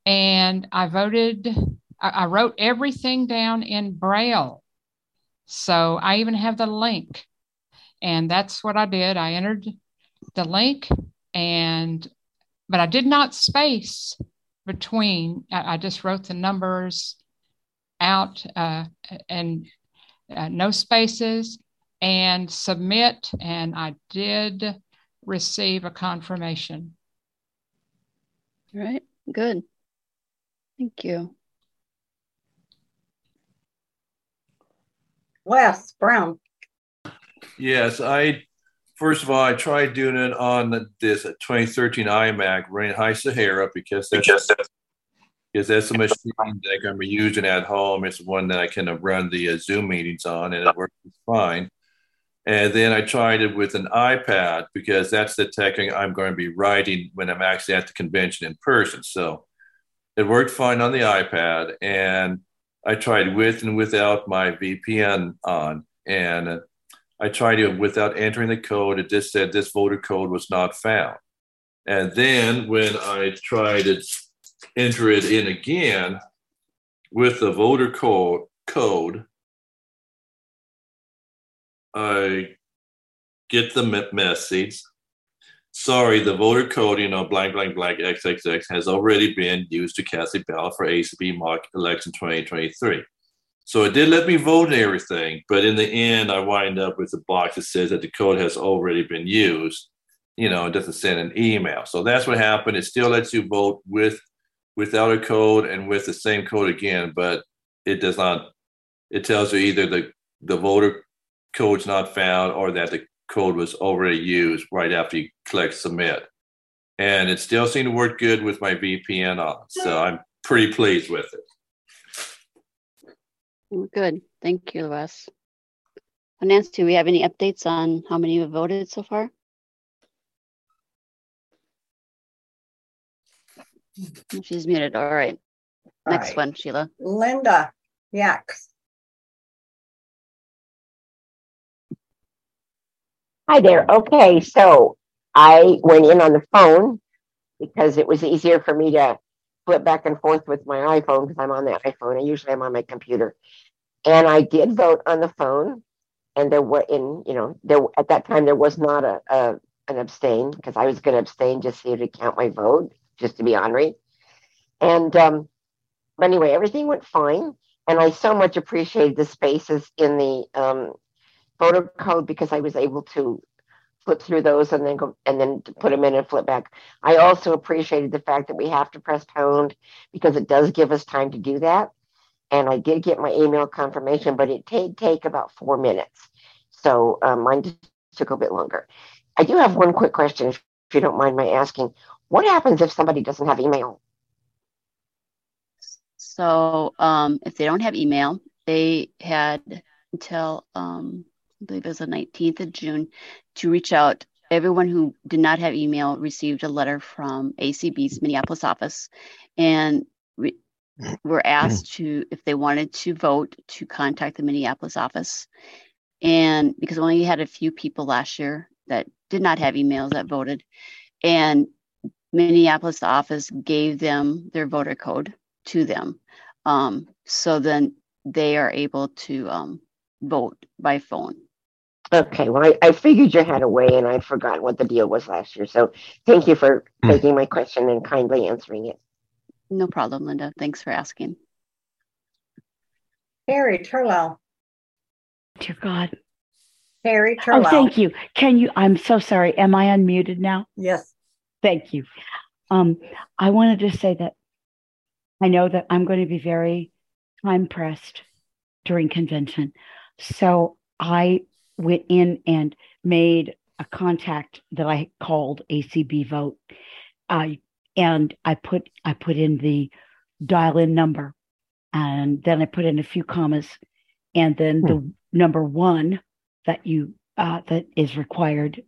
and I voted, I, I wrote everything down in Braille. So I even have the link. And that's what I did. I entered the link and, but I did not space between, I, I just wrote the numbers out uh, and uh, no spaces and submit. And I did receive a confirmation. All right, good. Thank you. Wes Brown. Yes, I first of all I tried doing it on this 2013 iMac running High Sierra because that's because that's the machine that I'm using at home. It's one that I can run the uh, Zoom meetings on, and it works fine. And then I tried it with an iPad because that's the tech I'm going to be writing when I'm actually at the convention in person. So it worked fine on the iPad. And I tried with and without my VPN on. And I tried it without entering the code. It just said this voter code was not found. And then when I tried to enter it in again with the voter code, code I get the message. Sorry, the voter code, you know, blank, blank, blank, XXX has already been used to cast a ballot for ACB mock election 2023. So it did let me vote and everything, but in the end, I wind up with a box that says that the code has already been used. You know, it doesn't send an email. So that's what happened. It still lets you vote with, without a code and with the same code again, but it does not. It tells you either the the voter code's not found or that the code was already used right after you click submit. And it still seemed to work good with my VPN on. So I'm pretty pleased with it. Good. Thank you, Wes. Nancy, do we have any updates on how many have voted so far? She's muted. All right. Next right. one, Sheila. Linda Yaks. Hi there. Okay, so I went in on the phone because it was easier for me to flip back and forth with my iPhone because I'm on the iPhone. I usually am on my computer, and I did vote on the phone. And there were in you know there at that time there was not a, a an abstain because I was going to abstain just so to count my vote just to be honorary. And um, but anyway, everything went fine, and I so much appreciated the spaces in the um, voter code because I was able to flip through those and then go and then put them in and flip back. I also appreciated the fact that we have to press pound because it does give us time to do that. And I did get my email confirmation, but it did take about four minutes. So um, mine just took a bit longer. I do have one quick question, if you don't mind my asking. What happens if somebody doesn't have email? So um, if they don't have email, they had until um, I believe it was the 19th of June to reach out. Everyone who did not have email received a letter from ACB's Minneapolis office and re- were asked to, if they wanted to vote, to contact the Minneapolis office. And because only had a few people last year that did not have emails that voted, and Minneapolis office gave them their voter code to them. Um, so then they are able to um, vote by phone. Okay, well, I, I figured you had a way and I'd forgotten what the deal was last year. So thank you for taking my question and kindly answering it. No problem, Linda. Thanks for asking. Harry Turlow. Dear God. Harry Turlow. Oh, thank you. Can you? I'm so sorry. Am I unmuted now? Yes. Thank you. Um, I wanted to say that I know that I'm going to be very time pressed during convention. So I went in and made a contact that I called ACB vote. Uh, and I put I put in the dial in number and then I put in a few commas and then the number one that you uh, that is required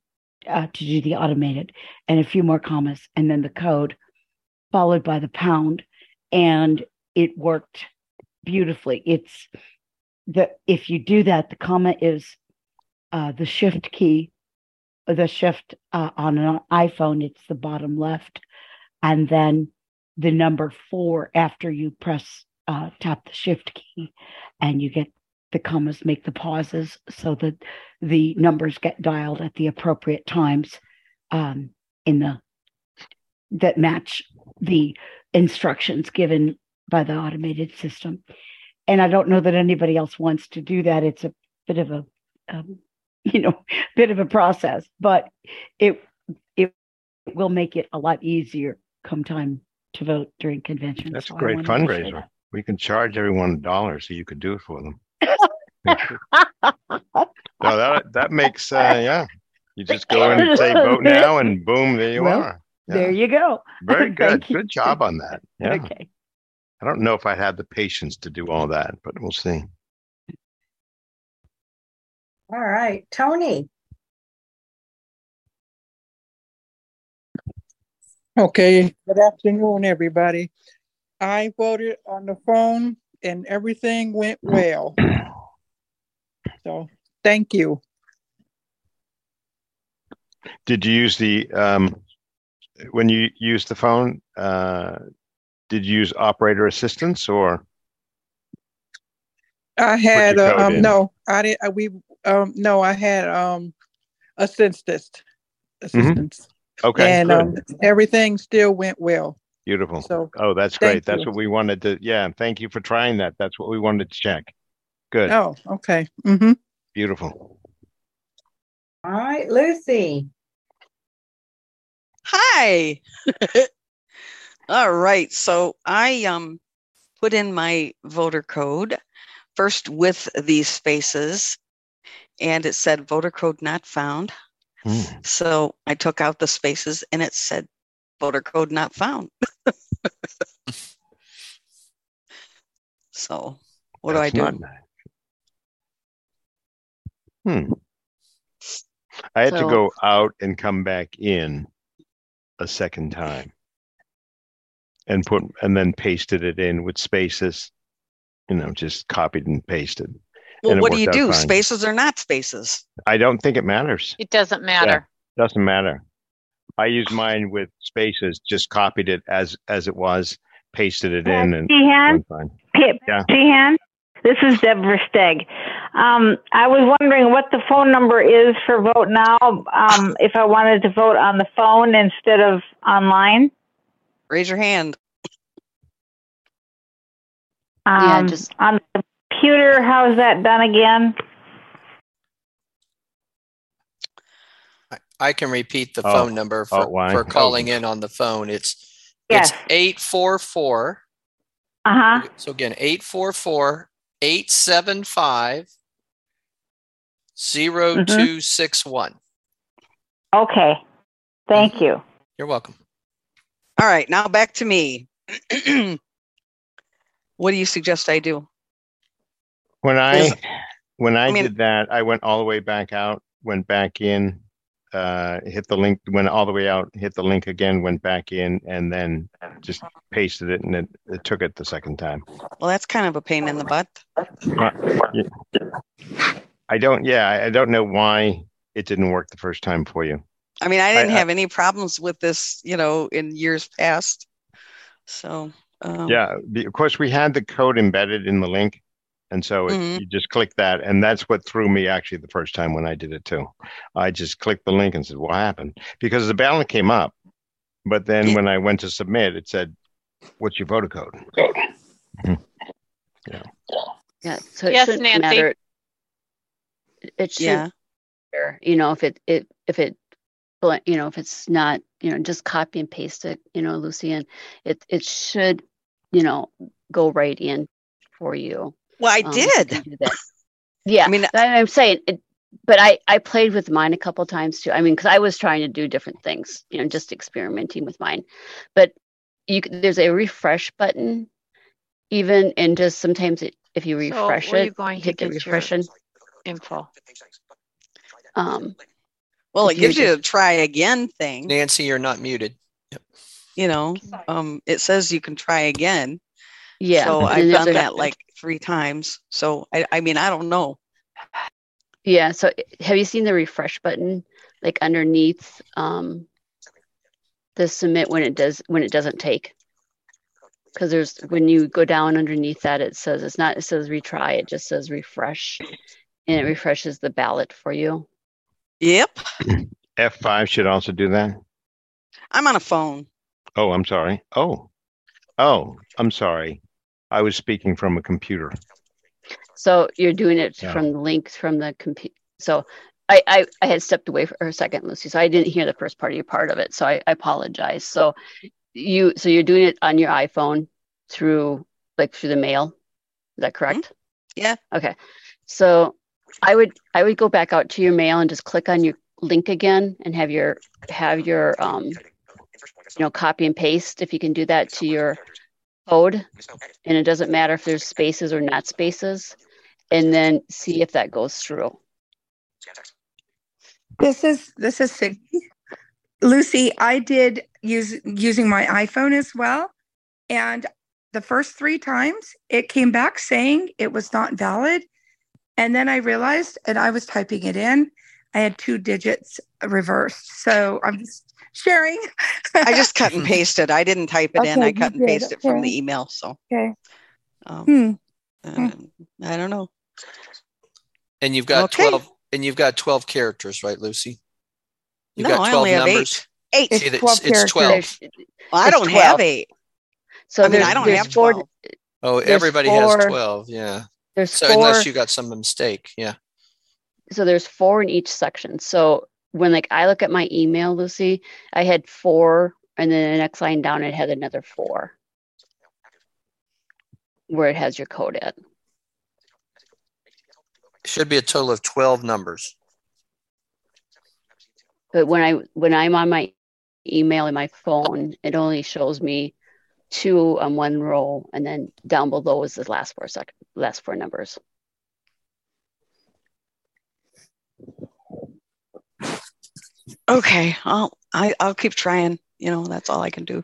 uh, to do the automated and a few more commas and then the code followed by the pound and it worked beautifully it's the if you do that the comma is uh, the shift key the shift uh, on an iphone it's the bottom left. And then the number four after you press uh, tap the shift key and you get the commas make the pauses so that the numbers get dialed at the appropriate times um, in the that match the instructions given by the automated system. And i don't know that anybody else wants to do that. It's a bit of a um, you know bit of a process but it it will make it a lot easier come time to vote during convention That's So a great wanted to say fundraiser. We can charge everyone a dollar so you could do it for them. No, that that makes uh, yeah. You just go in and say vote now, and boom, there you Well, are. there you go Very good. Good job on that. Yeah. okay I don't know if I had the patience to do all that, but we'll see. All right, Tony. Okay, good afternoon, everybody. I voted on the phone and everything went well. So, thank you. Did you use the um, when you used the phone? Uh, did you use operator assistance or? I had, uh, um, no, I didn't, uh, we, um, no, I had, um, assistance, assistance. Okay, And, um, everything still went well. Beautiful. So, oh, that's great. That's you. what we wanted to. Yeah, thank you for trying that. That's what we wanted to check. Good. Oh, okay. Mm-hmm. Beautiful. All right, Lucy. Hi. All right. So I um put in my voter code first with these spaces and it said voter code not found. So I took out the spaces and it said voter code not found. so what That's do I do? nice. Hmm. I had to go out and come back in a second time and put and then pasted it in with spaces. You know, just copied and pasted. Well, what do you do? fine. Spaces or not spaces? I don't think it matters. It doesn't Yeah, matter. doesn't matter. I used mine with spaces, just copied it as as it was, pasted it in, and Sheehan? went fine. Pip, Yeah. Sheehan, this is Deborah Steg. Um, I was wondering what the phone number is for Vote Now um, if I wanted to vote on the phone instead of online. Raise your hand. Um, just- on the computer. How's that done again? I can repeat the Oh, phone number oh, for, why? for Oh. calling in on the phone. It's Yes. it's eight four four. Uh huh. So again, 844 875 0261. Okay. Thank you. You're welcome. All right, now back to me. what do you suggest I do? When I when I, I mean- did that, I went all the way back out, went back in, uh, hit the link, went all the way out, hit the link again, went back in, and then just pasted it, and it, it took it the second time. Well, that's kind of a pain in the butt. Uh. I don't. Yeah, I- I don't know why it didn't work the first time for you. I mean, I didn't I- have any problems with this, you know, in years past. So, um, Yeah, of course we had the code embedded in the link, and so it, Mhm. you just click that, and that's what threw me actually the first time when I did it too. I just clicked the link and said, "What happened?" Because the ballot came up, but then when I went to submit, it said, "What's your voter code?" Mhm. Yeah. Yeah. So it Yes, shouldn't Nancy. matter. It should Yeah. matter, you know, if it, it, if it, you know, if it's not, you know, just copy and paste it, you know, Lucy, and it, it should, you know, go right in for you. Well, I Um, did. can do that. Yeah. I mean, I'm saying it, but I, I played with mine a couple times too. I mean, cause I was trying to do different things, you know, just experimenting with mine, but you, there's a refresh button even, and just sometimes it, if you refresh where are it, you going to hit the your refresh info? um, Well, it if you gives you a try again thing. Nancy, you're not muted. You know, um, it says you can try again. Yeah, So I've done a- that like three times. So I, I mean, I don't know. Yeah. So have you seen the refresh button like underneath um the submit when it does when it doesn't take? because there's when you go down underneath that, it says it's not. It says retry. It just says refresh, and it refreshes the ballot for you. Yep. F5 should also do that. I'm on a phone. Oh, I'm sorry. Oh, oh, I'm sorry. I was speaking from a computer. So you're doing it Yeah. from the link from the computer. So I, I I had stepped away for a second, Lucy. So I didn't hear the first part of your part of it. So I, I apologize. So you so you're doing it on your iPhone through like through the mail. Is that correct? Yeah. Okay. So I would I would go back out to your mail and just click on your link again and have your have your um you know copy and paste if you can do that to your code and it doesn't matter if there's spaces or not spaces and then see if that goes through. This is this is Siggy. Lucy, I did use using my iPhone as well. And the first three times it came back saying it was not valid. And then I realized and I was typing it in. I had two digits reversed. So I'm just sharing. I just cut and pasted. I didn't type it in. I cut and pasted it from the email. So Okay. um, Hmm. uh, I don't know. And you've got Okay. 12 and you've got 12 characters, right, Lucy? You've No, got I 12 only have eight. Eight. See, it's, it's 12. Well, I It's don't have eight. So I mean, there's, I don't have four, 12. Oh, There's everybody four- has 12. Yeah. There's so four. unless you got some mistake. Yeah. So there's four in each section. So when like I look at my email, Lucy, I had four, and then the next line down it had another four, where it has your code at. Should be a total of 12 numbers. But when I when I'm on my email in my phone, it only shows me two on one row, and then down below is the last four sec last four numbers. Okay. I'll I, I'll keep trying. You know, that's all I can do.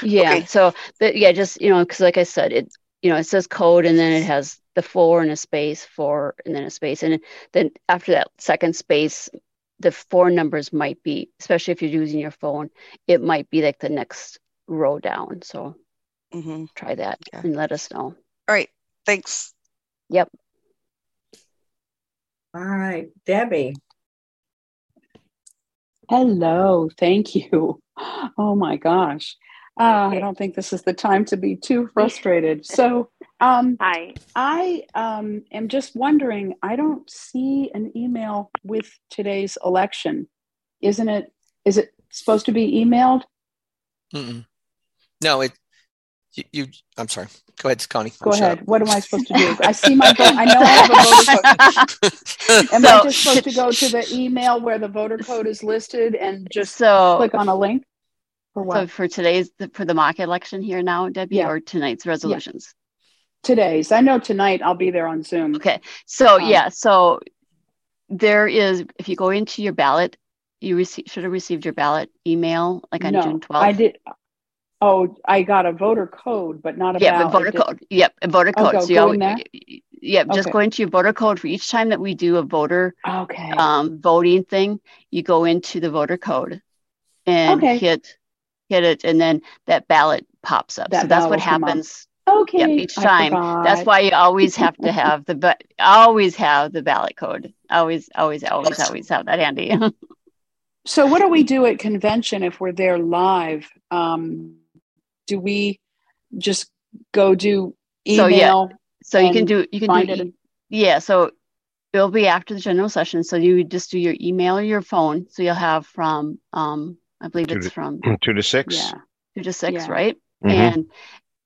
Yeah. Okay. So, but yeah, just you know, because like I said, it you know it says code, and then it has the four and a space, four and then a space, and then after that second space, the four numbers might be, especially if you're using your phone, it might be like the next row down. So Mm-hmm. try that and let us know. All right. Thanks. Yep. All right, Debbie. Hello, thank you. Oh my gosh. Uh, I don't think this is the time to be too frustrated. So, um, Hi. I um, am just wondering. I don't see an email with today's election. Isn't it? Is it supposed to be emailed? Mm-mm. No, it, you, you, I'm sorry. Go ahead, Connie. Go Shut ahead. What am I supposed to do? I see my vote. I know I have a voter code. Am I just supposed to go to the email where the voter code is listed and just So- click on a link? For So what? for today's for the mock election here now, Debbie, Yeah. or tonight's resolutions. Today's. I know tonight I'll be there on Zoom. Okay. So Um, yeah, so there is if you go into your ballot, you receive should have received your ballot email like on no, June 12th. I did. Oh, I got a voter code, but not a Yeah, but voter Did- code. Yep, a voter Oh, code. go- so you always, there? Yep, just Okay. go into your voter code for each time that we do a voter Okay. um, voting thing. You go into the voter code and Okay. hit hit it, and then that ballot pops up. That so that's what will come up. happens. Okay. Yep, each time. That's why you always have to have the but always have the ballot code. Always, always, always, always have that handy. So, what do we do at convention if we're there live? Um, do we just go do So, yeah. email? so you can do you can find do it e- yeah so it'll be after the general session so you just do your email or your phone so you'll have from um i believe Two it's to, from two to six. yeah two to six Yeah. right Mhm. and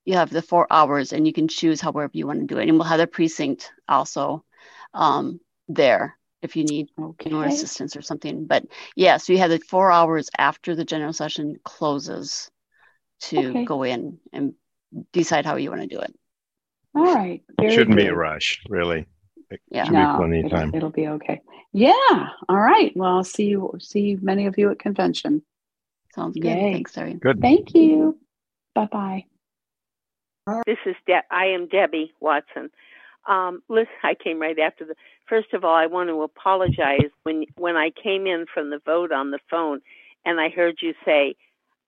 you have the four hours and you can choose however you want to do it and we'll have the precinct also um there if you need you know, assistance or something but yeah so you have the four hours after the general session closes to Okay. go in and decide how you want to do it All right. It shouldn't be a rush, really. It Yeah. should be No, plenty of it'll, time. it'll be okay. Yeah. All right. Well, I'll see you. See many of you at convention. sounds good Yay. thanks Terry. Good. Thank you. Bye bye. This is De- I am Debbie Watson. Um, listen, I came right after the. First of all, I want to apologize when when I came in from the vote on the phone, and I heard you say,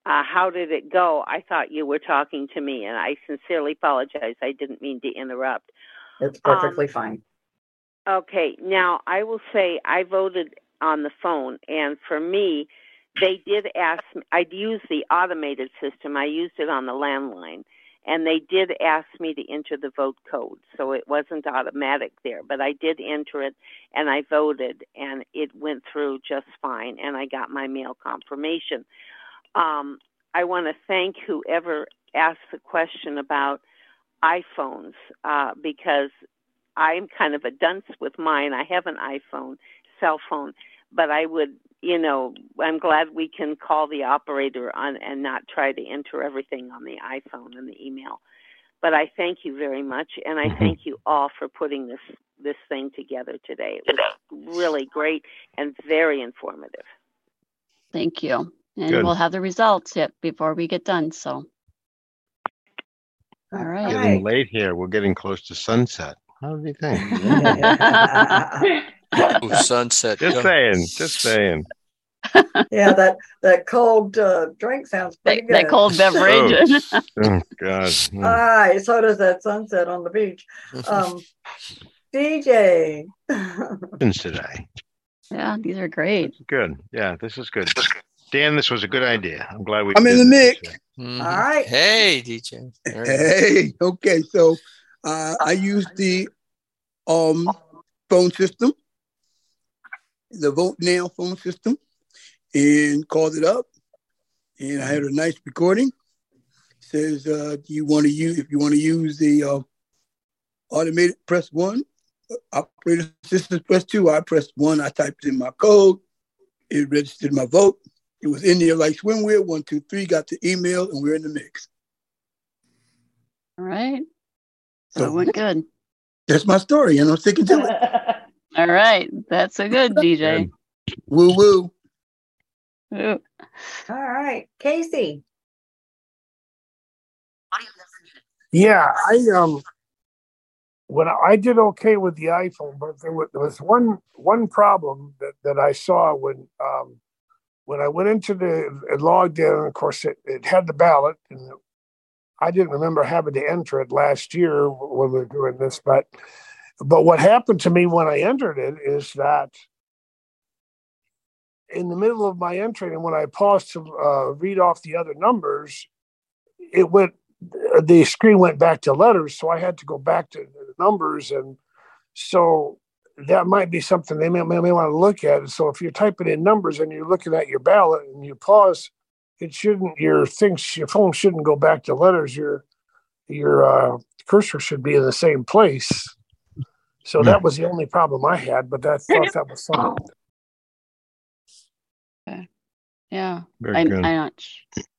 Uh, how did it go? I thought you were talking to me, and I sincerely apologize. I didn't mean to interrupt. It's perfectly um, fine. Okay, now I will say I voted on the phone, and for me, they did ask me, I'd use the automated system. I used it on the landline, and they did ask me to enter the vote code. So it wasn't automatic there, but I did enter it and I voted, and it went through just fine, and I got my mail confirmation. Um, I want to thank whoever asked the question about iPhones uh, because I'm kind of a dunce with mine. I have an iPhone cell phone, but I would, you know, I'm glad we can call the operator on and not try to enter everything on the iPhone and the email. But I thank you very much, and I mm-hmm. thank you all for putting this this thing together today. It was really great and very informative. Thank you, and Good. we'll have the results yet before we get done. So, all right. Getting late here. We're getting close to sunset. How do you think? Ooh, sunset. Just saying. Just saying. yeah, that that cold uh, drink sounds pretty that, good. That cold beverage. oh, oh God. All right. So does that sunset on the beach. Um, DJ. today. Yeah, these are great. Good. Yeah, this is good. Dan, this was a good idea. I'm glad we. I'm in the mix. Mm-hmm. All right. Hey, DJ. Hey. Okay. So uh, I use the um, phone system, the Vote Now phone system, and called it up. And I had a nice recording. It says, uh, "Do you want to use? If you want to use the uh, automated, press one. Operator system, press two. I pressed one. I typed in my code. It registered my vote. It was in there like swimwear. One, two, three. Got the email, and we're in the mix. All right. So it went good. That's my story, and I'm sticking to it. All right. That's a good DJ. Woo woo. All right. Casey. Yeah, I um when I did okay with the iPhone, but there was, there was one one problem that, that I saw when um, when I went into the it logged in. Of course, it, it had the ballot, and I didn't remember having to enter it last year when we were doing this, but but what happened to me when I entered it is that in the middle of my entry, and when I paused to uh, read off the other numbers, it went the screen went back to letters, so I had to go back to the numbers, and so that might be something they may, may, may want to look at. So if you're typing in numbers and you're looking at your ballot and you pause it shouldn't your things your phone shouldn't go back to letters. Your your uh, cursor should be in the same place. So that was the only problem i had but i thought that was solved okay. yeah. I'm, I'm, not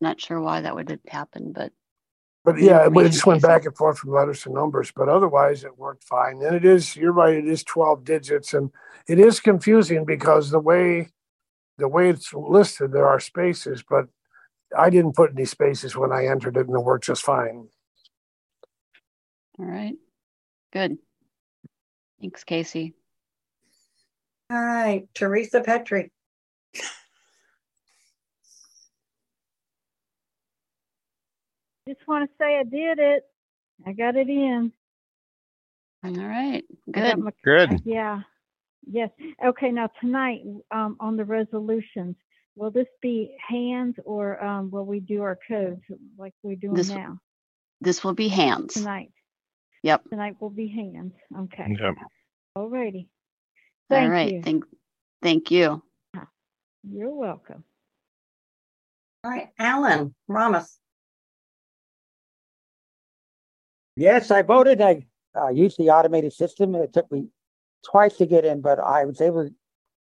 not sure why that would happen but but yeah, it just went back and forth from letters to numbers. But otherwise, it worked fine. And it is, you're right, it is 12 digits. And it is confusing because the way the way it's listed, there are spaces, but I didn't put any spaces when I entered it, and it worked just fine. All right. Good. Thanks, Casey. All right, Teresa Petrie. Just want to say I did it. I got it in. All right. Good. My, Good. Yeah. Yes. Okay. Now tonight, um, on the resolutions, Will this be hands or um, will we do our codes like we're doing this, now? This will be hands. Tonight. Yep. Tonight will be hands. Okay. Yep. All righty. Thank All right. You. Thank, thank you. You're welcome. All right, Alan Ramos. Yes, I voted. I uh, used the automated system. It took me twice to get in, but I was able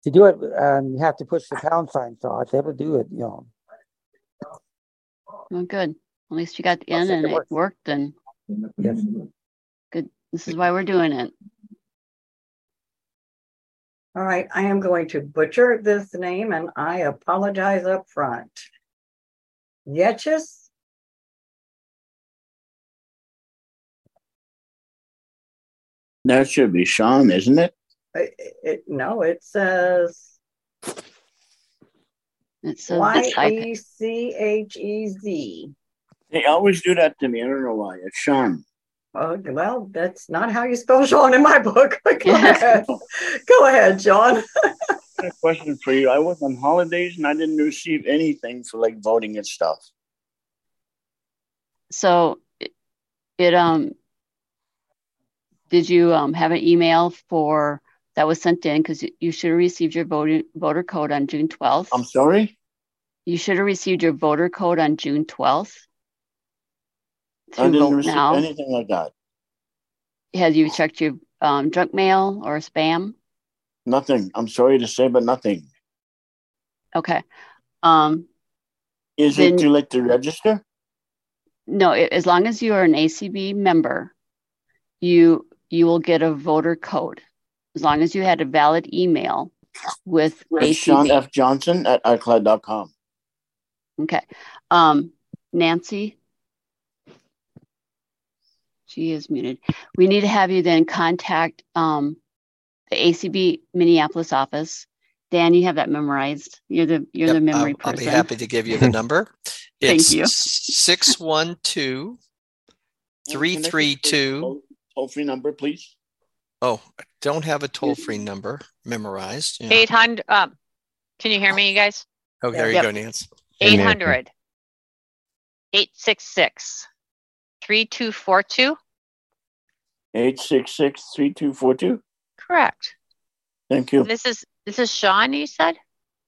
to do it, um, you have to push the pound sign. So I was able to do it, you know. Well, good. At least you got in and it worked. worked and yes. good. This is why we're doing it. All right, I am going to butcher this name and I apologize up front. Yetches? That should be Sean, isn't it? It, it, no, it says It says Y this iPad. E C H E Z. They always do that to me. I don't know why. It's Sean. Oh, well, that's not how you spell Sean in my book. Go ahead. Go ahead, John. I a question for you. I was on holidays and I didn't receive anything for like voting and stuff. So it, it um did you um have an email for that was sent in because you should have received your voter voter code on June 12th. I'm sorry? You should have received your voter code on June 12th. I didn't receive Now. anything like that. Have you checked your um, junk mail or spam? Nothing. I'm sorry to say, but nothing. Okay. Um, Is Then- it too late to register? no, a- as long as you are an ACB member, you you will get a voter code. As long as you had a valid email with It's Sean F. Johnson at iCloud.com. Okay. Um, Nancy. She is muted. We need to have you then contact um, the ACB Minneapolis office. Dan, you have that memorized. You're the you're the memory I'll, I'll be happy to give you the number. Thank you. 612 332. Toll free number, please. Oh, I don't have a toll free number memorized. Yeah. 800, um, can you hear me, you guys? Oh, there you go, Nance. 800 866 3242. 866 3242. Correct. Thank you. This is this is Sean, you said?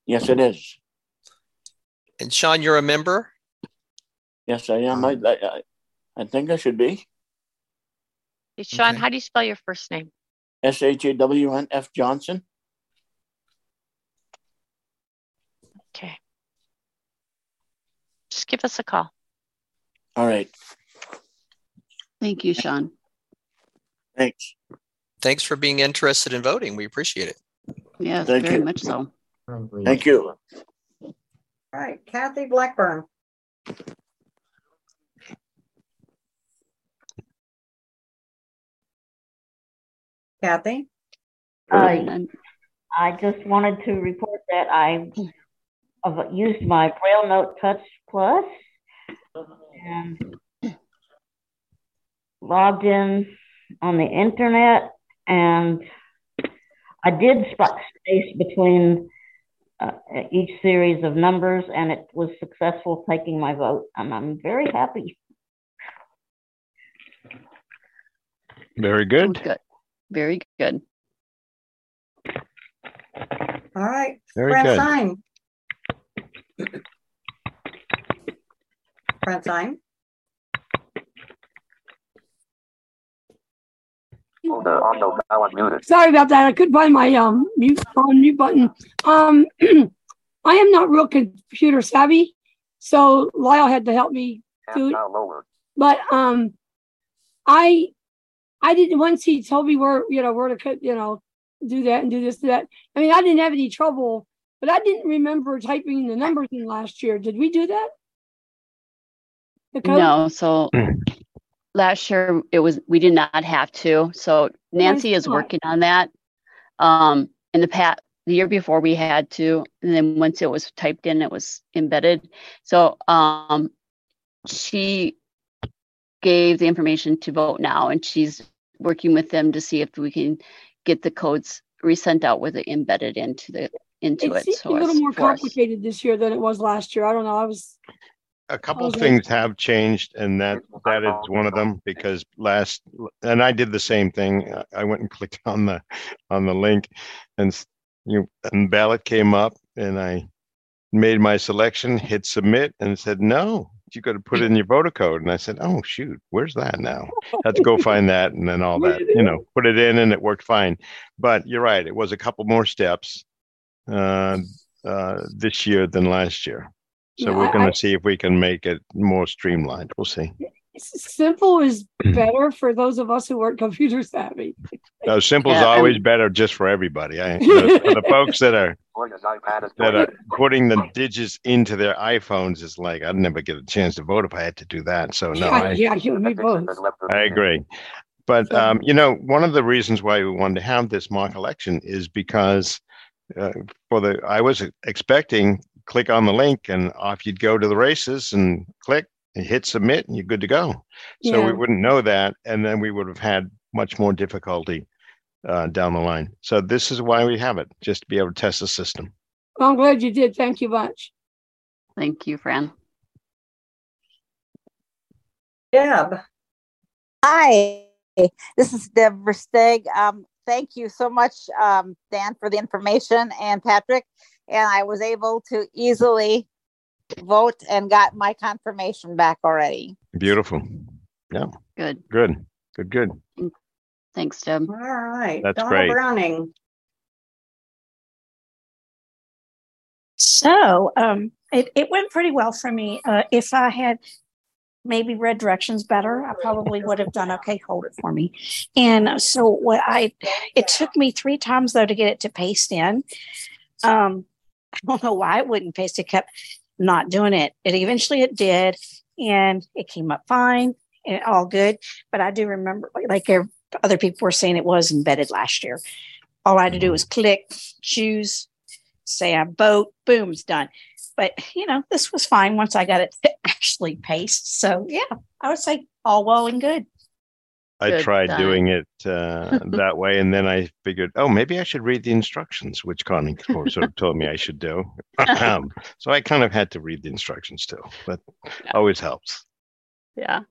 Yes, it is. And Sean, you're a member? Yes, I am. I, I, I- I think I should be. Hey, Sean, how do you spell your first name? S H A W N F Johnson. Okay. Just give us a call. All right. Thank you, Sean. Thanks. Thanks for being interested in voting. We appreciate it. Yes, Thank very you. much so. Thank you. All right, Kathy Blackburn. Kathy? Uh, I just wanted to report that I have used my Braille Note Touch Plus and logged in on the internet, and I did spot space between uh, each series of numbers, and it was successful taking my vote, and I'm very happy. Very good. Good. Very good. All right, Very good. Francine. Francine? Sorry about that. I couldn't find my um mute on mute button. Um, I am not real computer savvy, so Lyle had to help me do it. But um, I I didn't once he told me where you know where to cut you know do that and do this do that. I mean I didn't have any trouble, but I didn't remember typing the numbers in last year. Did we do that? The code? No, so last year it was we did not have to. So Nancy is working on that. Um, in the past, the year before we had to, and then once it was typed in, it was embedded. So um, she gave the information to vote now, and she's working with them to see if we can get the codes resent out with it embedded into the into It it. so a little more for us. complicated this year than it was last year. I don't know. I was A couple Okay. things have changed, and that that is one of them because last and I did the same thing. I- I went and clicked on the on the link, and you and ballot came up, and I made my selection, hit submit, and said no. You got to put in your voter code, and I said, "Oh shoot, where's that now?" Had to go find that, and then all that, you know, put it in, and it worked fine. But you're right; it was a couple more steps uh, uh, this year than last year. So Yeah, we're going to see if we can make it more streamlined. We'll see. simple is better for those of us who aren't computer savvy. No, simple is Yeah, and- always better just for everybody. I, for the folks that are that are putting the digits into their iPhones is like I'd never get a chance to vote if I had to do that. So no, yeah, I, yeah, you and me both. I agree. But um, you know, one of the reasons why we wanted to have this mock election is because uh, for the I was expecting click on the link and off you'd go to the races and click and hit submit and you're good to go. So Yeah. we wouldn't know that. And then we would have had much more difficulty uh, down the line. So this is why we have it, just to be able to test the system. Well, I'm glad you did. Thank you much. Thank you, Fran. Deb. Hi, this is Deb Versteg. Um, thank you so much, um, Dan, for the information and Patrick. And I was able to easily vote and got my confirmation back already. Beautiful. Yeah. Good. Good. Good. Good. Thanks, Deb. All right. That's Donna great. Browning. So um, it, it went pretty well for me. Uh, if I had maybe read directions better, I probably would have done okay. Hold it for me. And so what I, it took me three times though to get it to paste in. Um, I don't know why it wouldn't paste. It kept not doing it. It eventually it did, and it came up fine and all good. But I do remember, like, like ev- other people were saying, it was embedded last year. All I had to do was click, choose, say I vote, boom, it's done. But you know, this was fine once I got it to actually paste. So yeah, I would say all well and good. I Good, tried done. doing it uh, that way, and then I figured, oh, maybe I should read the instructions, which Connie sort of told me I should do. Um, so I kind of had to read the instructions too, but always helps. Yeah.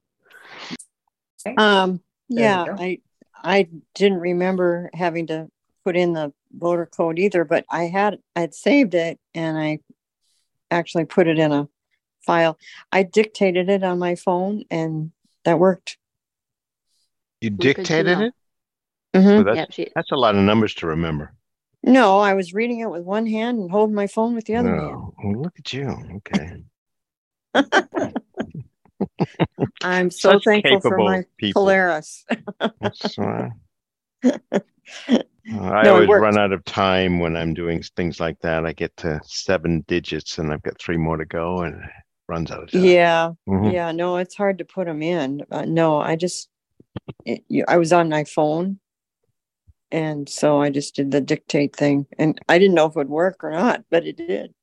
Um, yeah. I, I didn't remember having to put in the voter code either, but I had, I'd saved it and I actually put it in a file. I dictated it on my phone and that worked. You dictated know. it? Mhm. So that's, Yep, she- that's a lot of numbers to remember. No, I was reading it with one hand and holding my phone with the other hand. No. Well, look at you. Okay. I'm so Such thankful for my people. Polaris. Uh, I No, always run out of time when I'm doing things like that. I get to seven digits and I've got three more to go and it runs out of time. Yeah, Mhm. yeah, no, it's hard to put them in. Uh, no, I just, it, you, I was on my phone. And so I just did the dictate thing and I didn't know if it would work or not, but it did.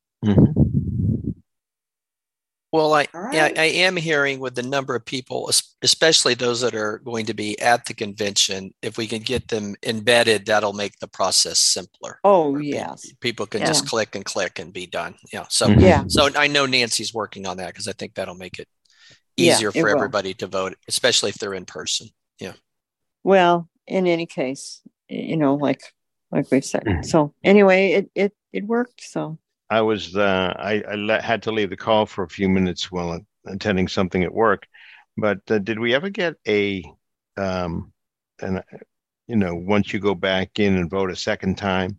Well, I All yeah. I am hearing with the number of people, especially those that are going to be at the convention, if we can get them embedded, that'll make the process simpler. Oh, yes. People can Yeah. just click and click and be done. Yeah. So Mhm. Yeah. so I know Nancy's working on that because I think that'll make it Yeah, easier it for will. everybody to vote, especially if they're in person. Yeah. Well, in any case, you know, like, like we said. So anyway, it, it, it worked. So. I was uh, I, I had to leave the call for a few minutes while attending something at work. But uh, did we ever get a um, and you know once you go back in and vote a second time,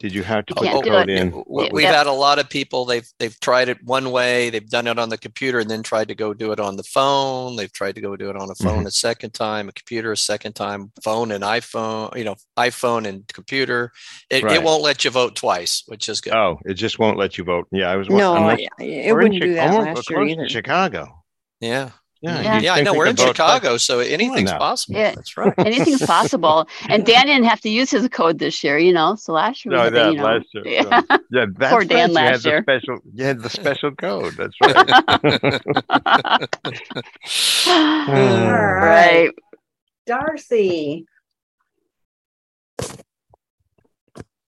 did you have to put the code in? We- What We've was- had a lot of people. They've they've tried it one way. They've done it on the computer and then tried to go do it on the phone. They've tried to go do it on a phone Mhm. a second time, a computer a second time, phone and iPhone. You know, iPhone and computer. It, Right. it won't let you vote twice, which is good. Oh, it just won't let you vote. Yeah, I was. No, unless- it wouldn't do that last year close either. Chicago. Yeah. Yeah, Yeah. Yeah, I know. we We're in could vote. Chicago, so anything's possible. Yeah, That's right. Anything's possible. And Dan didn't have to use his code this year, you know. So last year we No, had to, that you know, last year. yeah. so- Yeah, that's Poor right. Dan you had last the year. special. You had the special code. That's right. All right. Right. Darcy.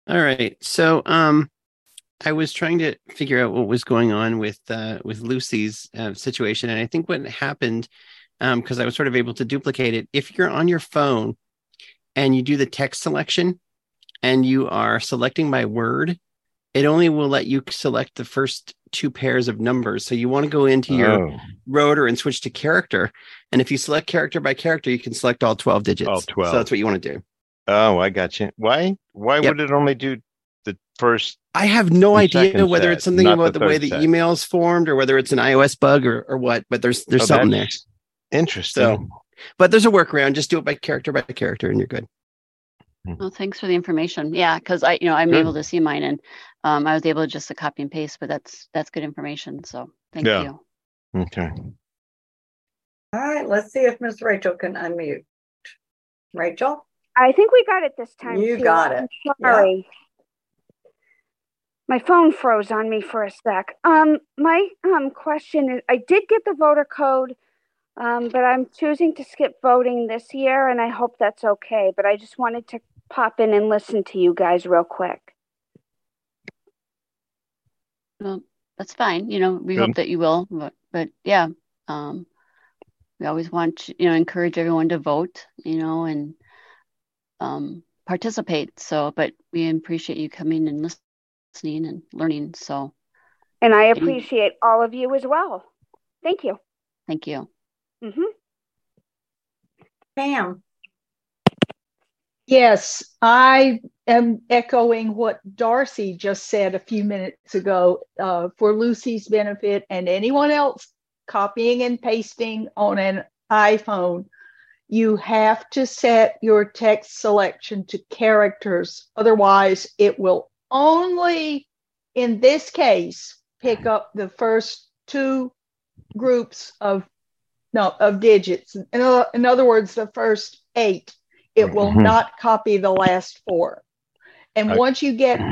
All right. So um I was trying to figure out what was going on with uh with Lucy's uh, situation and I think what happened um because I was sort of able to duplicate it if you're on your phone and you do the text selection and you are selecting by word it only will let you select the first two pairs of numbers so you want to go into your Oh. rotor and switch to character and if you select character by character you can select all 12 digits All so 12. that's what you want to do Oh, I got you. Why? Why Yep. would it only do the first? I have no idea whether set, it's something about the, way third the set? email's formed or whether it's an iOS bug or, or what, but there's there's Oh, something there. Interesting. So, but there's a workaround. Just do it by character by character, and you're good. Well, thanks for the information. Yeah, because I, you know, I'm Good. able to see mine, and um, I was able to just to copy and paste. But that's that's good information. So thank Yeah. you. Okay. All right, let's see if Miss Rachel can unmute. Rachel? I think we got it this time. You too. got I'm it. Yeah. Sorry. my phone froze on me for a sec. Um, my um question is, I did get the voter code, um, but I'm choosing to skip voting this year, and I hope that's okay. But I just wanted to pop in and listen to you guys real quick. Well, that's fine. You know, we Good. hope that you will, but, but yeah, um, we always want to, you know, encourage everyone to vote, you know, and um, participate. So, but we appreciate you coming and listening and learning. So, And I appreciate all of you as well. Thank you. thank you. hmm Pam. Yes, I am echoing what Darcy just said a few minutes ago uh, for Lucy's benefit and anyone else copying and pasting on an iPhone. You have to set your text selection to characters. Otherwise, it will only, in this case, pick up the first two groups of no of digits. In, o- in other words, the first eight. It will Mhm. not copy the last four. And I- once you get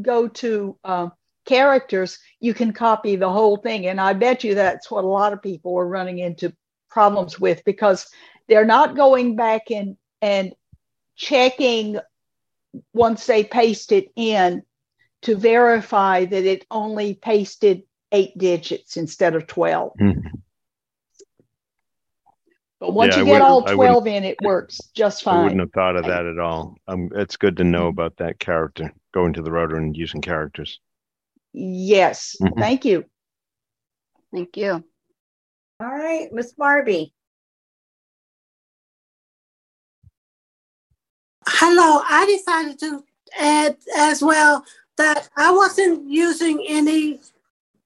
go to um, characters, you can copy the whole thing. And I bet you that's what a lot of people are running into problems with because they're not going back and and checking once they paste it in to verify that it only pasted eight digits instead of 12. But once Yeah, you get all 12 in, it works just fine. I wouldn't have thought of that at all. Um, it's good to know about that character, going to the rotor and using characters. Yes. Mhm. Thank you. Thank you. All right, Miss Barbie. Hello, I decided to add as well that I wasn't using any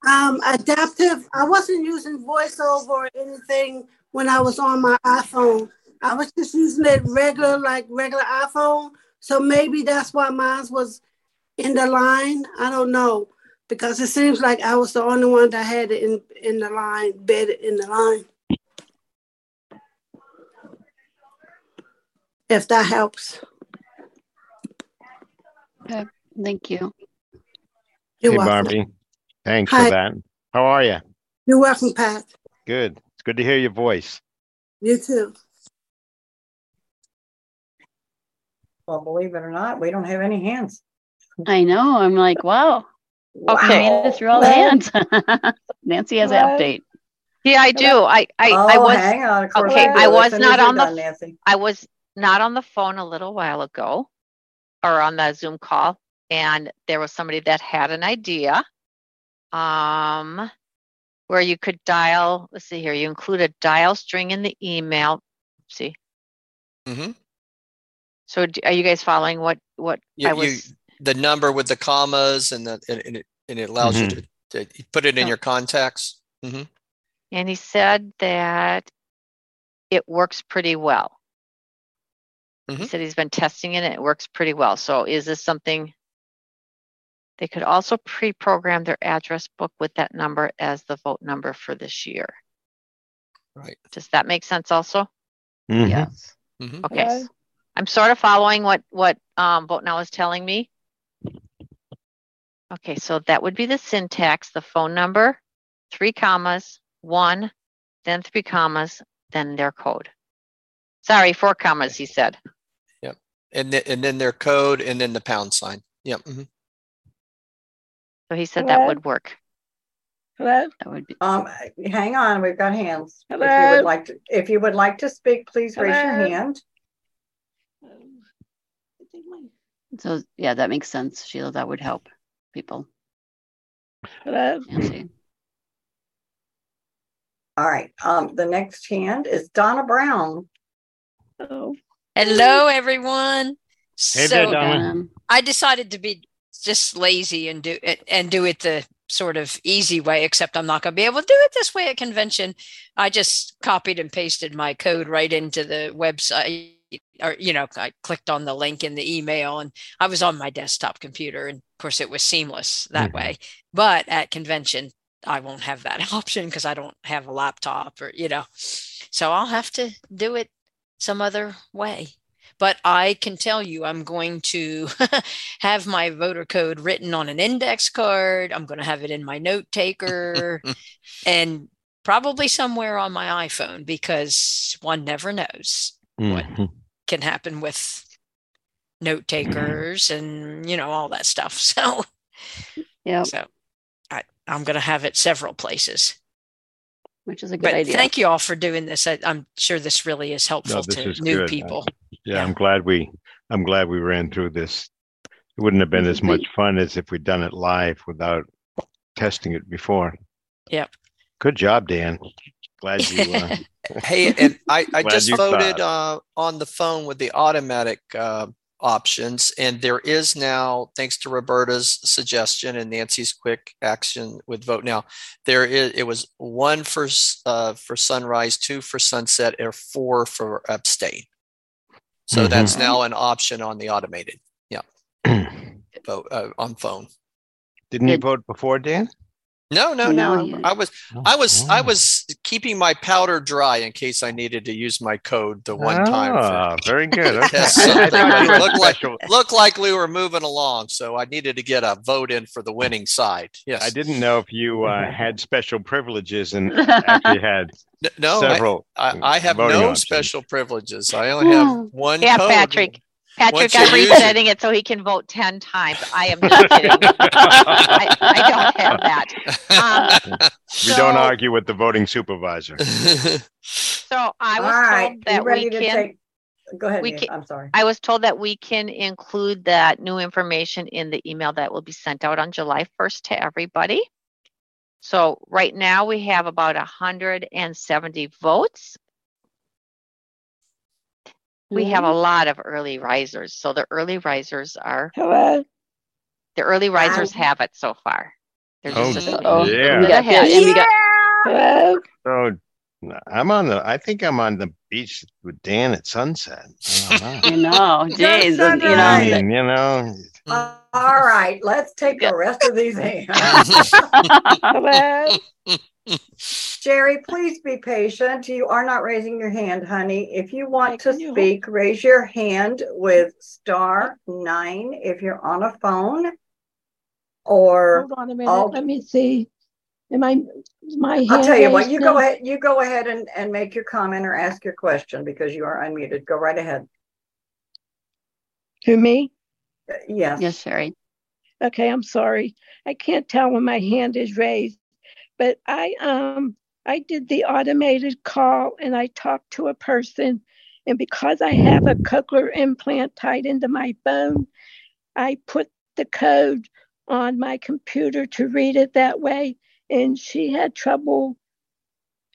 um, adaptive, I wasn't using voiceover or anything when I was on my iPhone. I was just using it regular, like regular iPhone. So maybe that's why mine was in the line. I don't know because it seems like I was the only one that had it in, in the line, bedded in the line. If that helps. Okay. Thank you. You're hey, welcome. Barbie. Thanks Hi. for that. How are you? You're welcome, Pat. Good. It's good to hear your voice. You too. Well, believe it or not, we don't have any hands. I know. I'm like, wow. Oh, okay. Made it through all the hands. Nancy has an update. Yeah, I do. I I, Oh, I was hang on. Of course okay. I was not on the done, Nancy. I was not on the phone a little while ago, or on the Zoom call, and there was somebody that had an idea, um, where you could dial. Let's see here. You include a dial string in the email. See. Mm-hmm. So, are you guys following what what You, I you, was? the number with the commas and the and, and it and it allows you Mhm. to, to put it in Oh. your contacts. hmm And he said that it works pretty well. He said he's been testing it and it works pretty well. So is this something they could also pre-program their address book with that number as the vote number for this year? Right. Does that make sense also? Mhm. Yes. Mm-hmm. Okay. I'm sort of following what what um, Vote Now is telling me. Okay, so that would be the syntax, the phone number, three commas, one, then three commas, then their code. Sorry, four commas, he said. Yep. And then and then their code and then the pound sign. Yep. mhm. So he said that Hello? would work. Hello? That would be. Um, hang on, we've got hands. If you Hello? would like to, if you would like to speak, please raise your hand. So yeah, that makes sense, Sheila. That would help people. Hello? Nancy. All right, um, the next hand is Donna Brown. Hello, everyone. Hey there, so Donna. Um, I decided to be just lazy and do it and do it the sort of easy way, except I'm not going to be able to do it this way at convention. I just copied and pasted my code right into the website. Or, you know, I clicked on the link in the email and I was on my desktop computer. And of course, it was seamless that Mhm. way. But at convention, I won't have that option because I don't have a laptop or, you know, so I'll have to do it some other way. but I can tell you I'm going to have my voter code written on an index card. I'm going to have it in my note taker and probably somewhere on my iPhone because one never knows what Mhm. can happen with note takers and you know all that stuff. So yeah. So I, I'm going to have it several places. Which is a good But idea. thank you all for doing this. I, I'm sure this really is helpful this to is new good. people. Yeah, I'm glad we, I'm glad we ran through this. It wouldn't have been as much fun as if we'd done it live without testing it before. Yep. Good job, Dan. Glad you, uh, Hey, and I, I just voted uh, on the phone with the automatic uh, options, and there is now, thanks to Roberta's suggestion and Nancy's quick action with Vote Now, there is it was one for uh, for sunrise, two for sunset, or four for abstain. So Mhm. that's now an option on the automated. Yeah, vote uh, on phone. didn't you vote before, Dan? No, no, No, no. I was, I was, I was keeping my powder dry in case I needed to use my code the one time. Ah, For, very good. Okay. test I- I something, thought but you it had looked like special- looked like we were moving along, so I needed to get a vote in for the winning side. Yes. I didn't know if you uh, had special privileges and actually had N- No, I- several. I, I have no options. special privileges. I only have one. Yeah, code. Patrick. Patrick, Once I'm you it- resetting it so he can vote 10 times. I am just kidding. I, I don't have that. Um, We don't argue with the voting supervisor. So I was All right, told you that we can. take? Go ahead, we can- I'm sorry. I was told that we can include that new information in the email that will be sent out on July 1st to everybody. So right now we have about 170 votes. We have a lot of early risers. So the early risers are, Hello. the early risers have it so far. They're Oh, just a, yeah. a We got ahead. and we got- Hello. So I'm on the. I think I'm on the beach with Dan at sunset. I don't You know, geez, you know. know, I mean, you know, Uh, all right, let's take the rest of these hands. Hello. Jerry, please be patient. You are not raising your hand, honey. If you want to speak, raise your hand with star nine if you're on a phone. Or Hold on a minute. I'll, Let me see. Am I my hand? I'll tell you what, you now? go ahead, you go ahead and, and make your comment or ask your question because you are unmuted. Go right ahead. To me? Yes. Yes, Sherry. Okay, I'm sorry. I can't tell when my hand is raised, but I um I did the automated call and I talked to a person, and because I have a cochlear implant tied into my bone, I put the code on my computer to read it that way, and she had trouble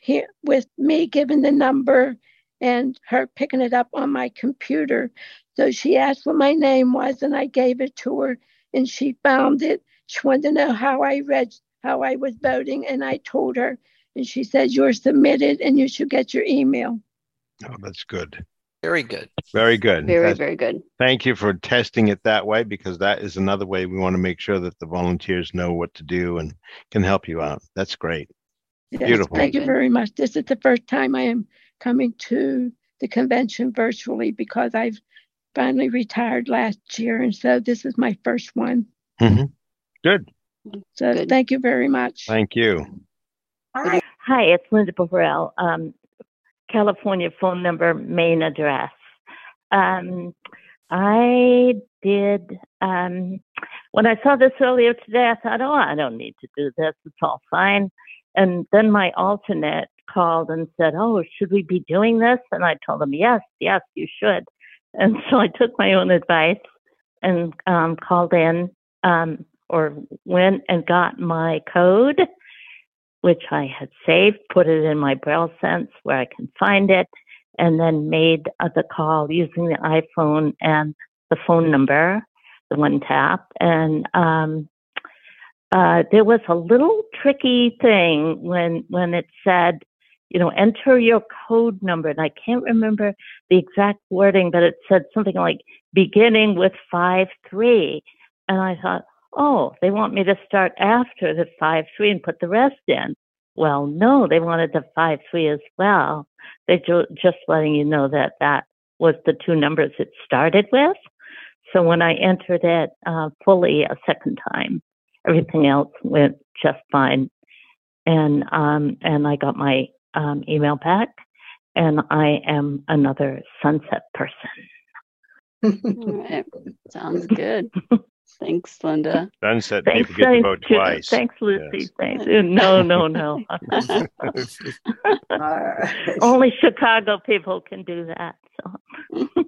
here with me giving the number and her picking it up on my computer. So she asked what my name was, and I gave it to her, and she found it. She wanted to know how I read, how I was voting, and I told her, and she said, "You're submitted, and you should get your email." oh, that's good. Very good. Very good. Very, That's- very good. Thank you for testing it that way because that is another way we want to make sure that the volunteers know what to do and can help you out. That's great. Yes, Beautiful. Thank you very much. This is the first time I am coming to the convention virtually because I've finally retired last year, and so this is my first one. Mhm. Good. So thank you very much. Thank you. Hi, it's Linda Burrell. Um, California phone number, main address. Um, I did, um, when I saw this earlier today, I thought, oh, I don't need to do this. It's all fine. And then my alternate called and said, oh, should we be doing this? And I told him, yes, yes, you should. And so I took my own advice and um, called in um, or went and got my code which I had saved, put it in my Braille Sense where I can find it, and then made uh, the call using the iPhone and the phone number, the one tap. And um, uh, there was a little tricky thing when when it said, you know, enter your code number, and I can't remember the exact wording, but it said something like beginning with five three, and I thought, oh, they want me to start after the five three and put the rest in. Well, no, they wanted the five three as well. They ju- just letting you know that that was the two numbers it started with. So when I entered it uh, fully a second time, everything else went just fine. And um, and I got my um, email back, and I am another sunset person. right. Sounds good. Thanks, Linda. Sunset. Thanks, you get to vote thanks, twice. Thanks, Lucy. Thanks. No, no, no. Only Chicago people can do that. So,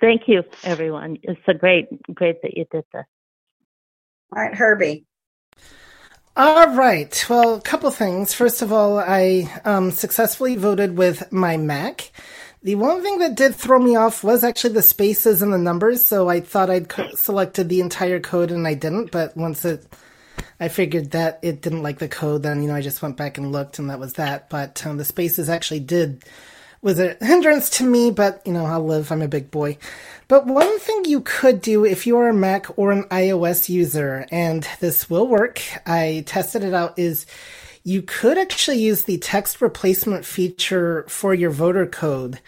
thank you, everyone. It's a great, great that you did this. All right, Herbie. All right. Well, a couple things. First of all, I um, successfully voted with my Mac. The one thing that did throw me off was actually the spaces and the numbers. So I thought I'd co- selected the entire code and I didn't. But once it, I figured that it didn't like the code, then you know I just went back and looked, and that was that. But um, the spaces actually did was a hindrance to me. But you know I'll live. I'm a big boy. But one thing you could do if you are a Mac or an iOS user, and this will work, I tested it out, is you could actually use the text replacement feature for your voter code.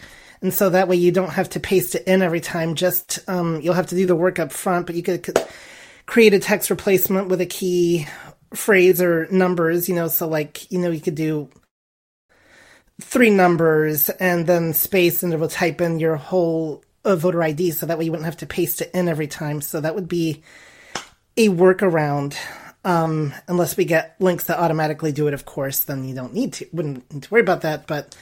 And so that way you don't have to paste it in every time. Just, um, you'll have to do the work up front, but you could, create a text replacement with a key phrase or numbers, you know, so like, you know, you could do three numbers and then space and it will type in your whole uh, voter ID. So that way you wouldn't have to paste it in every time. So that would be a workaround. Um, unless we get links that automatically do it, of course, then you don't need to, wouldn't need to worry about that. But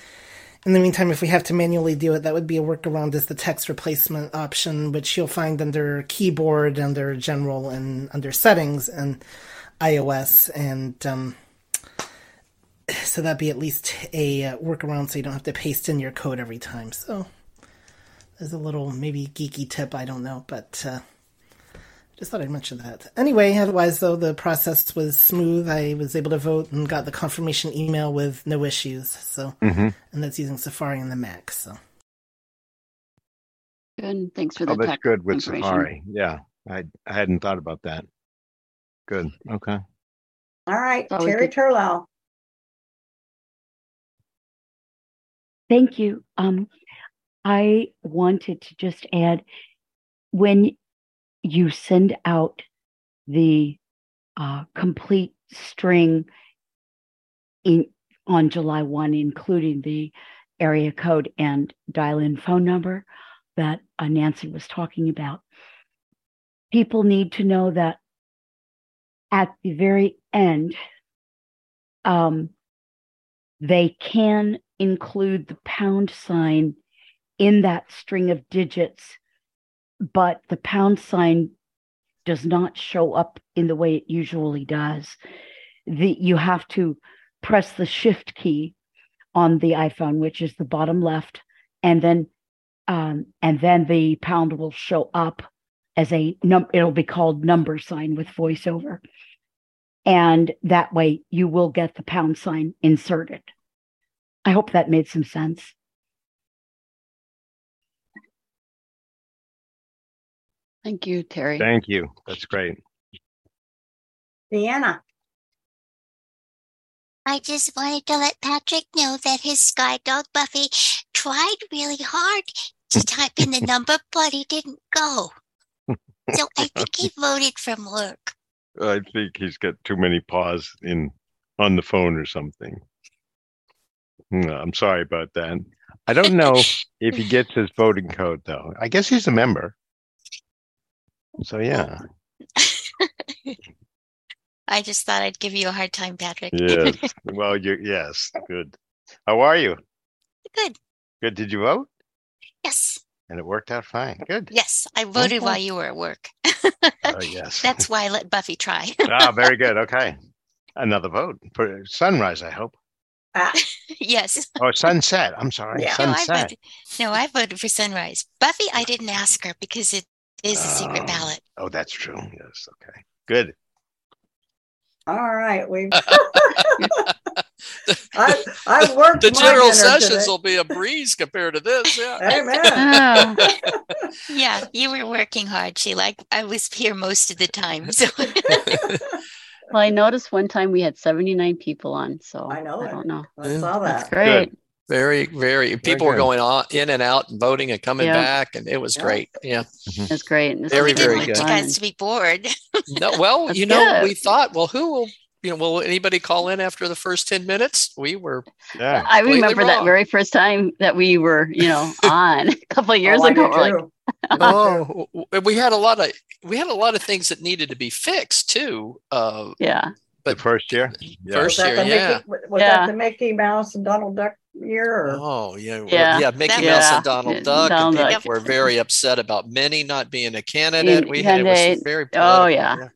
in the meantime, if we have to manually do it, that would be a workaround is the text replacement option, which you'll find under keyboard, under general, and under settings and iOS. And, um, so that'd be at least a uh, workaround so you don't have to paste in your code every time. So there's a little maybe geeky tip, I don't know, but, uh, just thought I'd mention that. Anyway, otherwise, though, the process was smooth. I was able to vote and got the confirmation email with no issues. So, Mhm. and that's using Safari and the Mac. So, Good. Thanks for the Oh, that's tech good with. Safari. Yeah, I I hadn't thought about that. Good. Okay. All right, always Terry good. Turlow. Thank you. Um, I wanted to just add when you send out the uh, complete string in on July 1, including the area code and dial in phone number that uh, Nancy was talking about, people need to know that at the very end, um, they can include the pound sign in that string of digits, but the pound sign does not show up in the way it usually does. You have to press the shift key on the iPhone, which is the bottom left, and then um, and then the pound will show up as a num. It'll be called number sign with voiceover, and that way you will get the pound sign inserted. I hope that made some sense. Thank you, Terry. Thank you. That's great. Deanna. I just wanted to let Patrick know that his guide dog Buffy tried really hard to type in the number, but he didn't go. So I think he voted from work. I think he's got too many paws in on the phone or something. No, I'm sorry about that. I don't know if he gets his voting code though. I guess he's a member. So yeah. I just thought I'd give you a hard time, Patrick. Yes. Well, you yes. Good. How are you? Good. Good. Did you vote? Yes. And it worked out fine. Good. Yes. I voted Okay. while you were at work. Oh yes. That's why I let Buffy try. ah, very good. Okay. Another vote for sunrise, I hope. yes. Oh, sunset. I'm sorry. No, I Sunset. voted. No, I voted for Sunrise. Buffy, I didn't ask her because it is a secret Oh. ballot. Oh, that's true. Yes. Okay. Good. All right, we. I I worked The general sessions today. will be a breeze compared to this. Yeah. Amen. Oh. yeah, you were working hard, Sheila. I, I was here most of the time. So Well, I noticed one time we had 79 people on, so I know I don't know. I saw That's that. great. Very, very. People were going on in and out and voting and coming Yeah. back, and it was great. Yeah. It's great. This Very, is very really good. You guys to be bored. No, well, That's you know, good. we thought, well, who will, you know, will anybody call in after the first 10 minutes? We were Yeah. I completely remember that very first time that we were, you know, on a couple of years Oh, ago. We're like, oh, we had a lot of we had a lot of things that needed to be fixed too. Uh, yeah, the first year. Yeah. First that year, the yeah. Mickey, was Yeah. that the Mickey Mouse and Donald Duck year? Or? Oh yeah, Yeah. yeah. Mickey That- Mouse Yeah. and Donald Yeah, Duck. Donald and Duck. were very upset about Minnie not being a candidate. We had it Candidate. was very. Oh, political, yeah.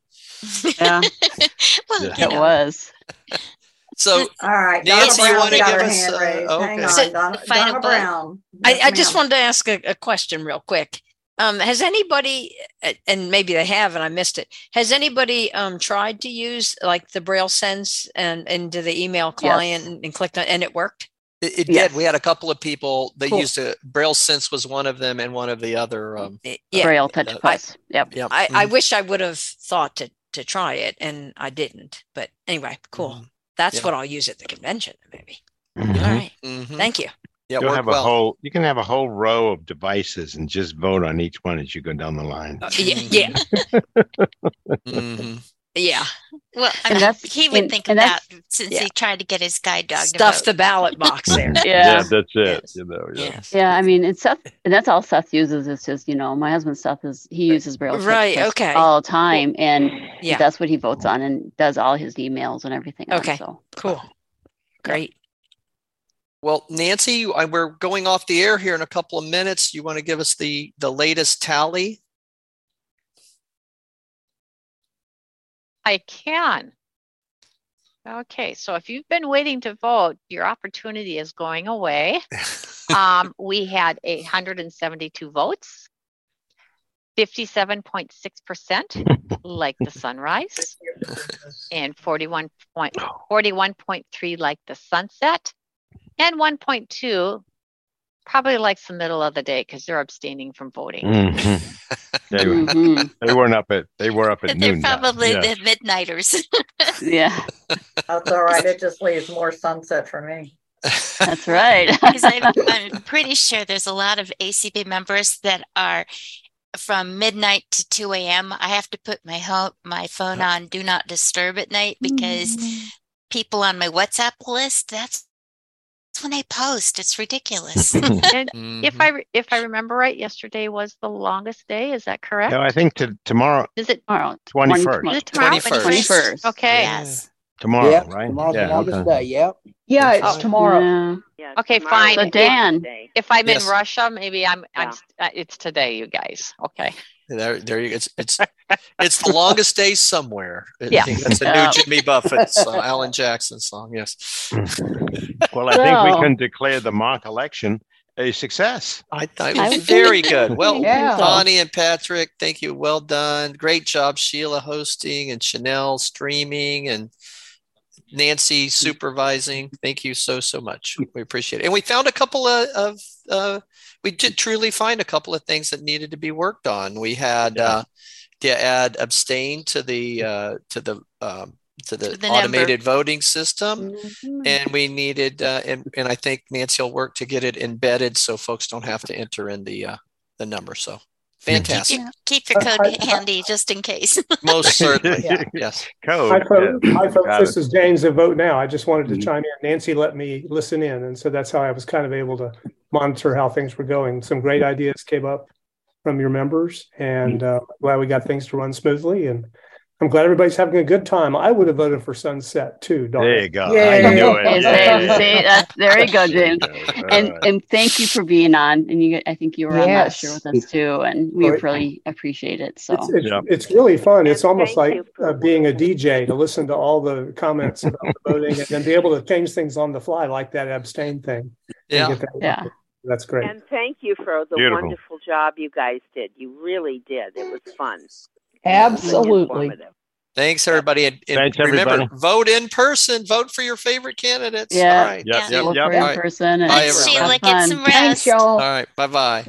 yeah, well, Yeah. it know, was. So All right, Nancy, Donna you Brown's wanna got give her us, hand uh, raised. Hang okay. on, So, Donna, final Donna? Brown. I, I just wanted to ask a, a question real quick. Um, has anybody, and maybe they have, and I missed it. Has anybody um, tried to use like the Braille Sense and into the email client and, and clicked on, and it worked? It, it Yes. did. We had a couple of people. They Cool. used a Braille Sense was one of them, and one of the other. Um, yeah, Braille Touch uh, Plus. Yep. yeah, I, I mhm, wish I would have thought to to try it, and I didn't. But anyway, cool. mhm, That's Yeah. what I'll use at the convention, maybe. Mhm. All right. mhm. Thank you. Yeah, You'll have a well. whole. You can have a whole row of devices and just vote on each one as you go down the line. Uh, yeah, yeah, Mhm. yeah. Well, I And mean, that's- he would and- think and of that since yeah. he tried to get his guide dog to Stuff vote. the ballot box there. Yeah. that's it. Yes. You know, yeah. Yes. Yeah, I mean, and Seth, and that's all Seth uses. Is just you know, my husband Seth is he uses Braille Right, okay. all the time, and Yeah. that's what he votes on and does all his emails and everything. on, Okay. so Cool. Great. Well, Nancy, we're going off the air here in a couple of minutes. You want to give us the the latest tally? I can. Okay, so if you've been waiting to vote, your opportunity is going away. Um, we had eight hundred and seventy-two votes. Fifty-seven point six percent like the sunrise. And forty-one point, forty-one point three like the sunset. And one point two probably likes the middle of the day because they're abstaining from voting. Mhm. They, were- Mhm. they weren't up at. They were up at They're noon. time. probably Yeah. the midnighters. yeah, That's all right. It just leaves more sunset for me. that's right. Because I'm, I'm pretty sure there's a lot of ACB members that are from midnight to 2 a.m. I have to put my home, my phone on do not disturb at night because people on my WhatsApp list, that's, that's when they post. It's ridiculous. And Mhm. if I, if I remember right, yesterday was the longest day. Is that correct? No, I think to, tomorrow. Is it Tomorrow, 21st. Is it tomorrow? 21st. 21st. Okay. yes. Tomorrow, Yep, right? tomorrow's the longest okay. day. Yep. Yeah, it's Oh. tomorrow. Yeah. Okay, fine. So If- Dan, If I'm Yes. in Russia, maybe I'm, I'm, uh, it's today, you guys. Okay. There, there you go. It's it's it's the longest day somewhere. I Yeah. think that's a new Yeah. Jimmy Buffett song, Alan Jackson song. Yes. Well, I think we can declare the mock election a success. I thought it was very good. Well, Yeah. Connie and Patrick, thank you. Well done. Great job, Sheila hosting and Chanel streaming and Nancy supervising. Thank you so so much. We appreciate it. And we found a couple of, of uh, we did truly find a couple of things that needed to be worked on. We had uh, to add abstain to the uh, to the um, to the, the number. automated voting system Mm-hmm. and we needed uh, and and I think Nancy will work to get it embedded so folks don't have to enter in the uh, the number. So fantastic, Keep, keep your code handy just in case. most certainly, Yeah. yes. Code. Hi, folks. yeah. Hi, folks. This it. is James of Vote Now. I just wanted to Mhm. chime in. Nancy let me listen in, and so that's how I was kind of able to monitor how things were going. Some great ideas came up from your members, and uh, glad we got things to run smoothly. And I'm glad everybody's having a good time. I would have voted for Sunset too. Donna. There you go. Yay. I knew it. Yes, Yeah, James, see, that's, there you go, James. There you go. All And and thank you for being on. And you, I think you were on last year with us too, and we Right. really appreciate it. So It's, it's, Yeah. it's really fun. It's almost thank like uh, being a DJ to listen to all the comments about the voting and then be able to change things on the fly, like that abstain thing. Yeah. that- yeah, That's great. And thank you for the Beautiful. wonderful job you guys did. You really did. It was fun. Absolutely. Thanks everybody. And, and Thanks, remember, everybody. vote in person. Vote for your favorite candidates. Yeah. All right. Yep, Yeah. yep, yep. in All right. person and Bye, have everybody. Sheila, get fun. some Thanks, rest. y'all. All right. Bye bye.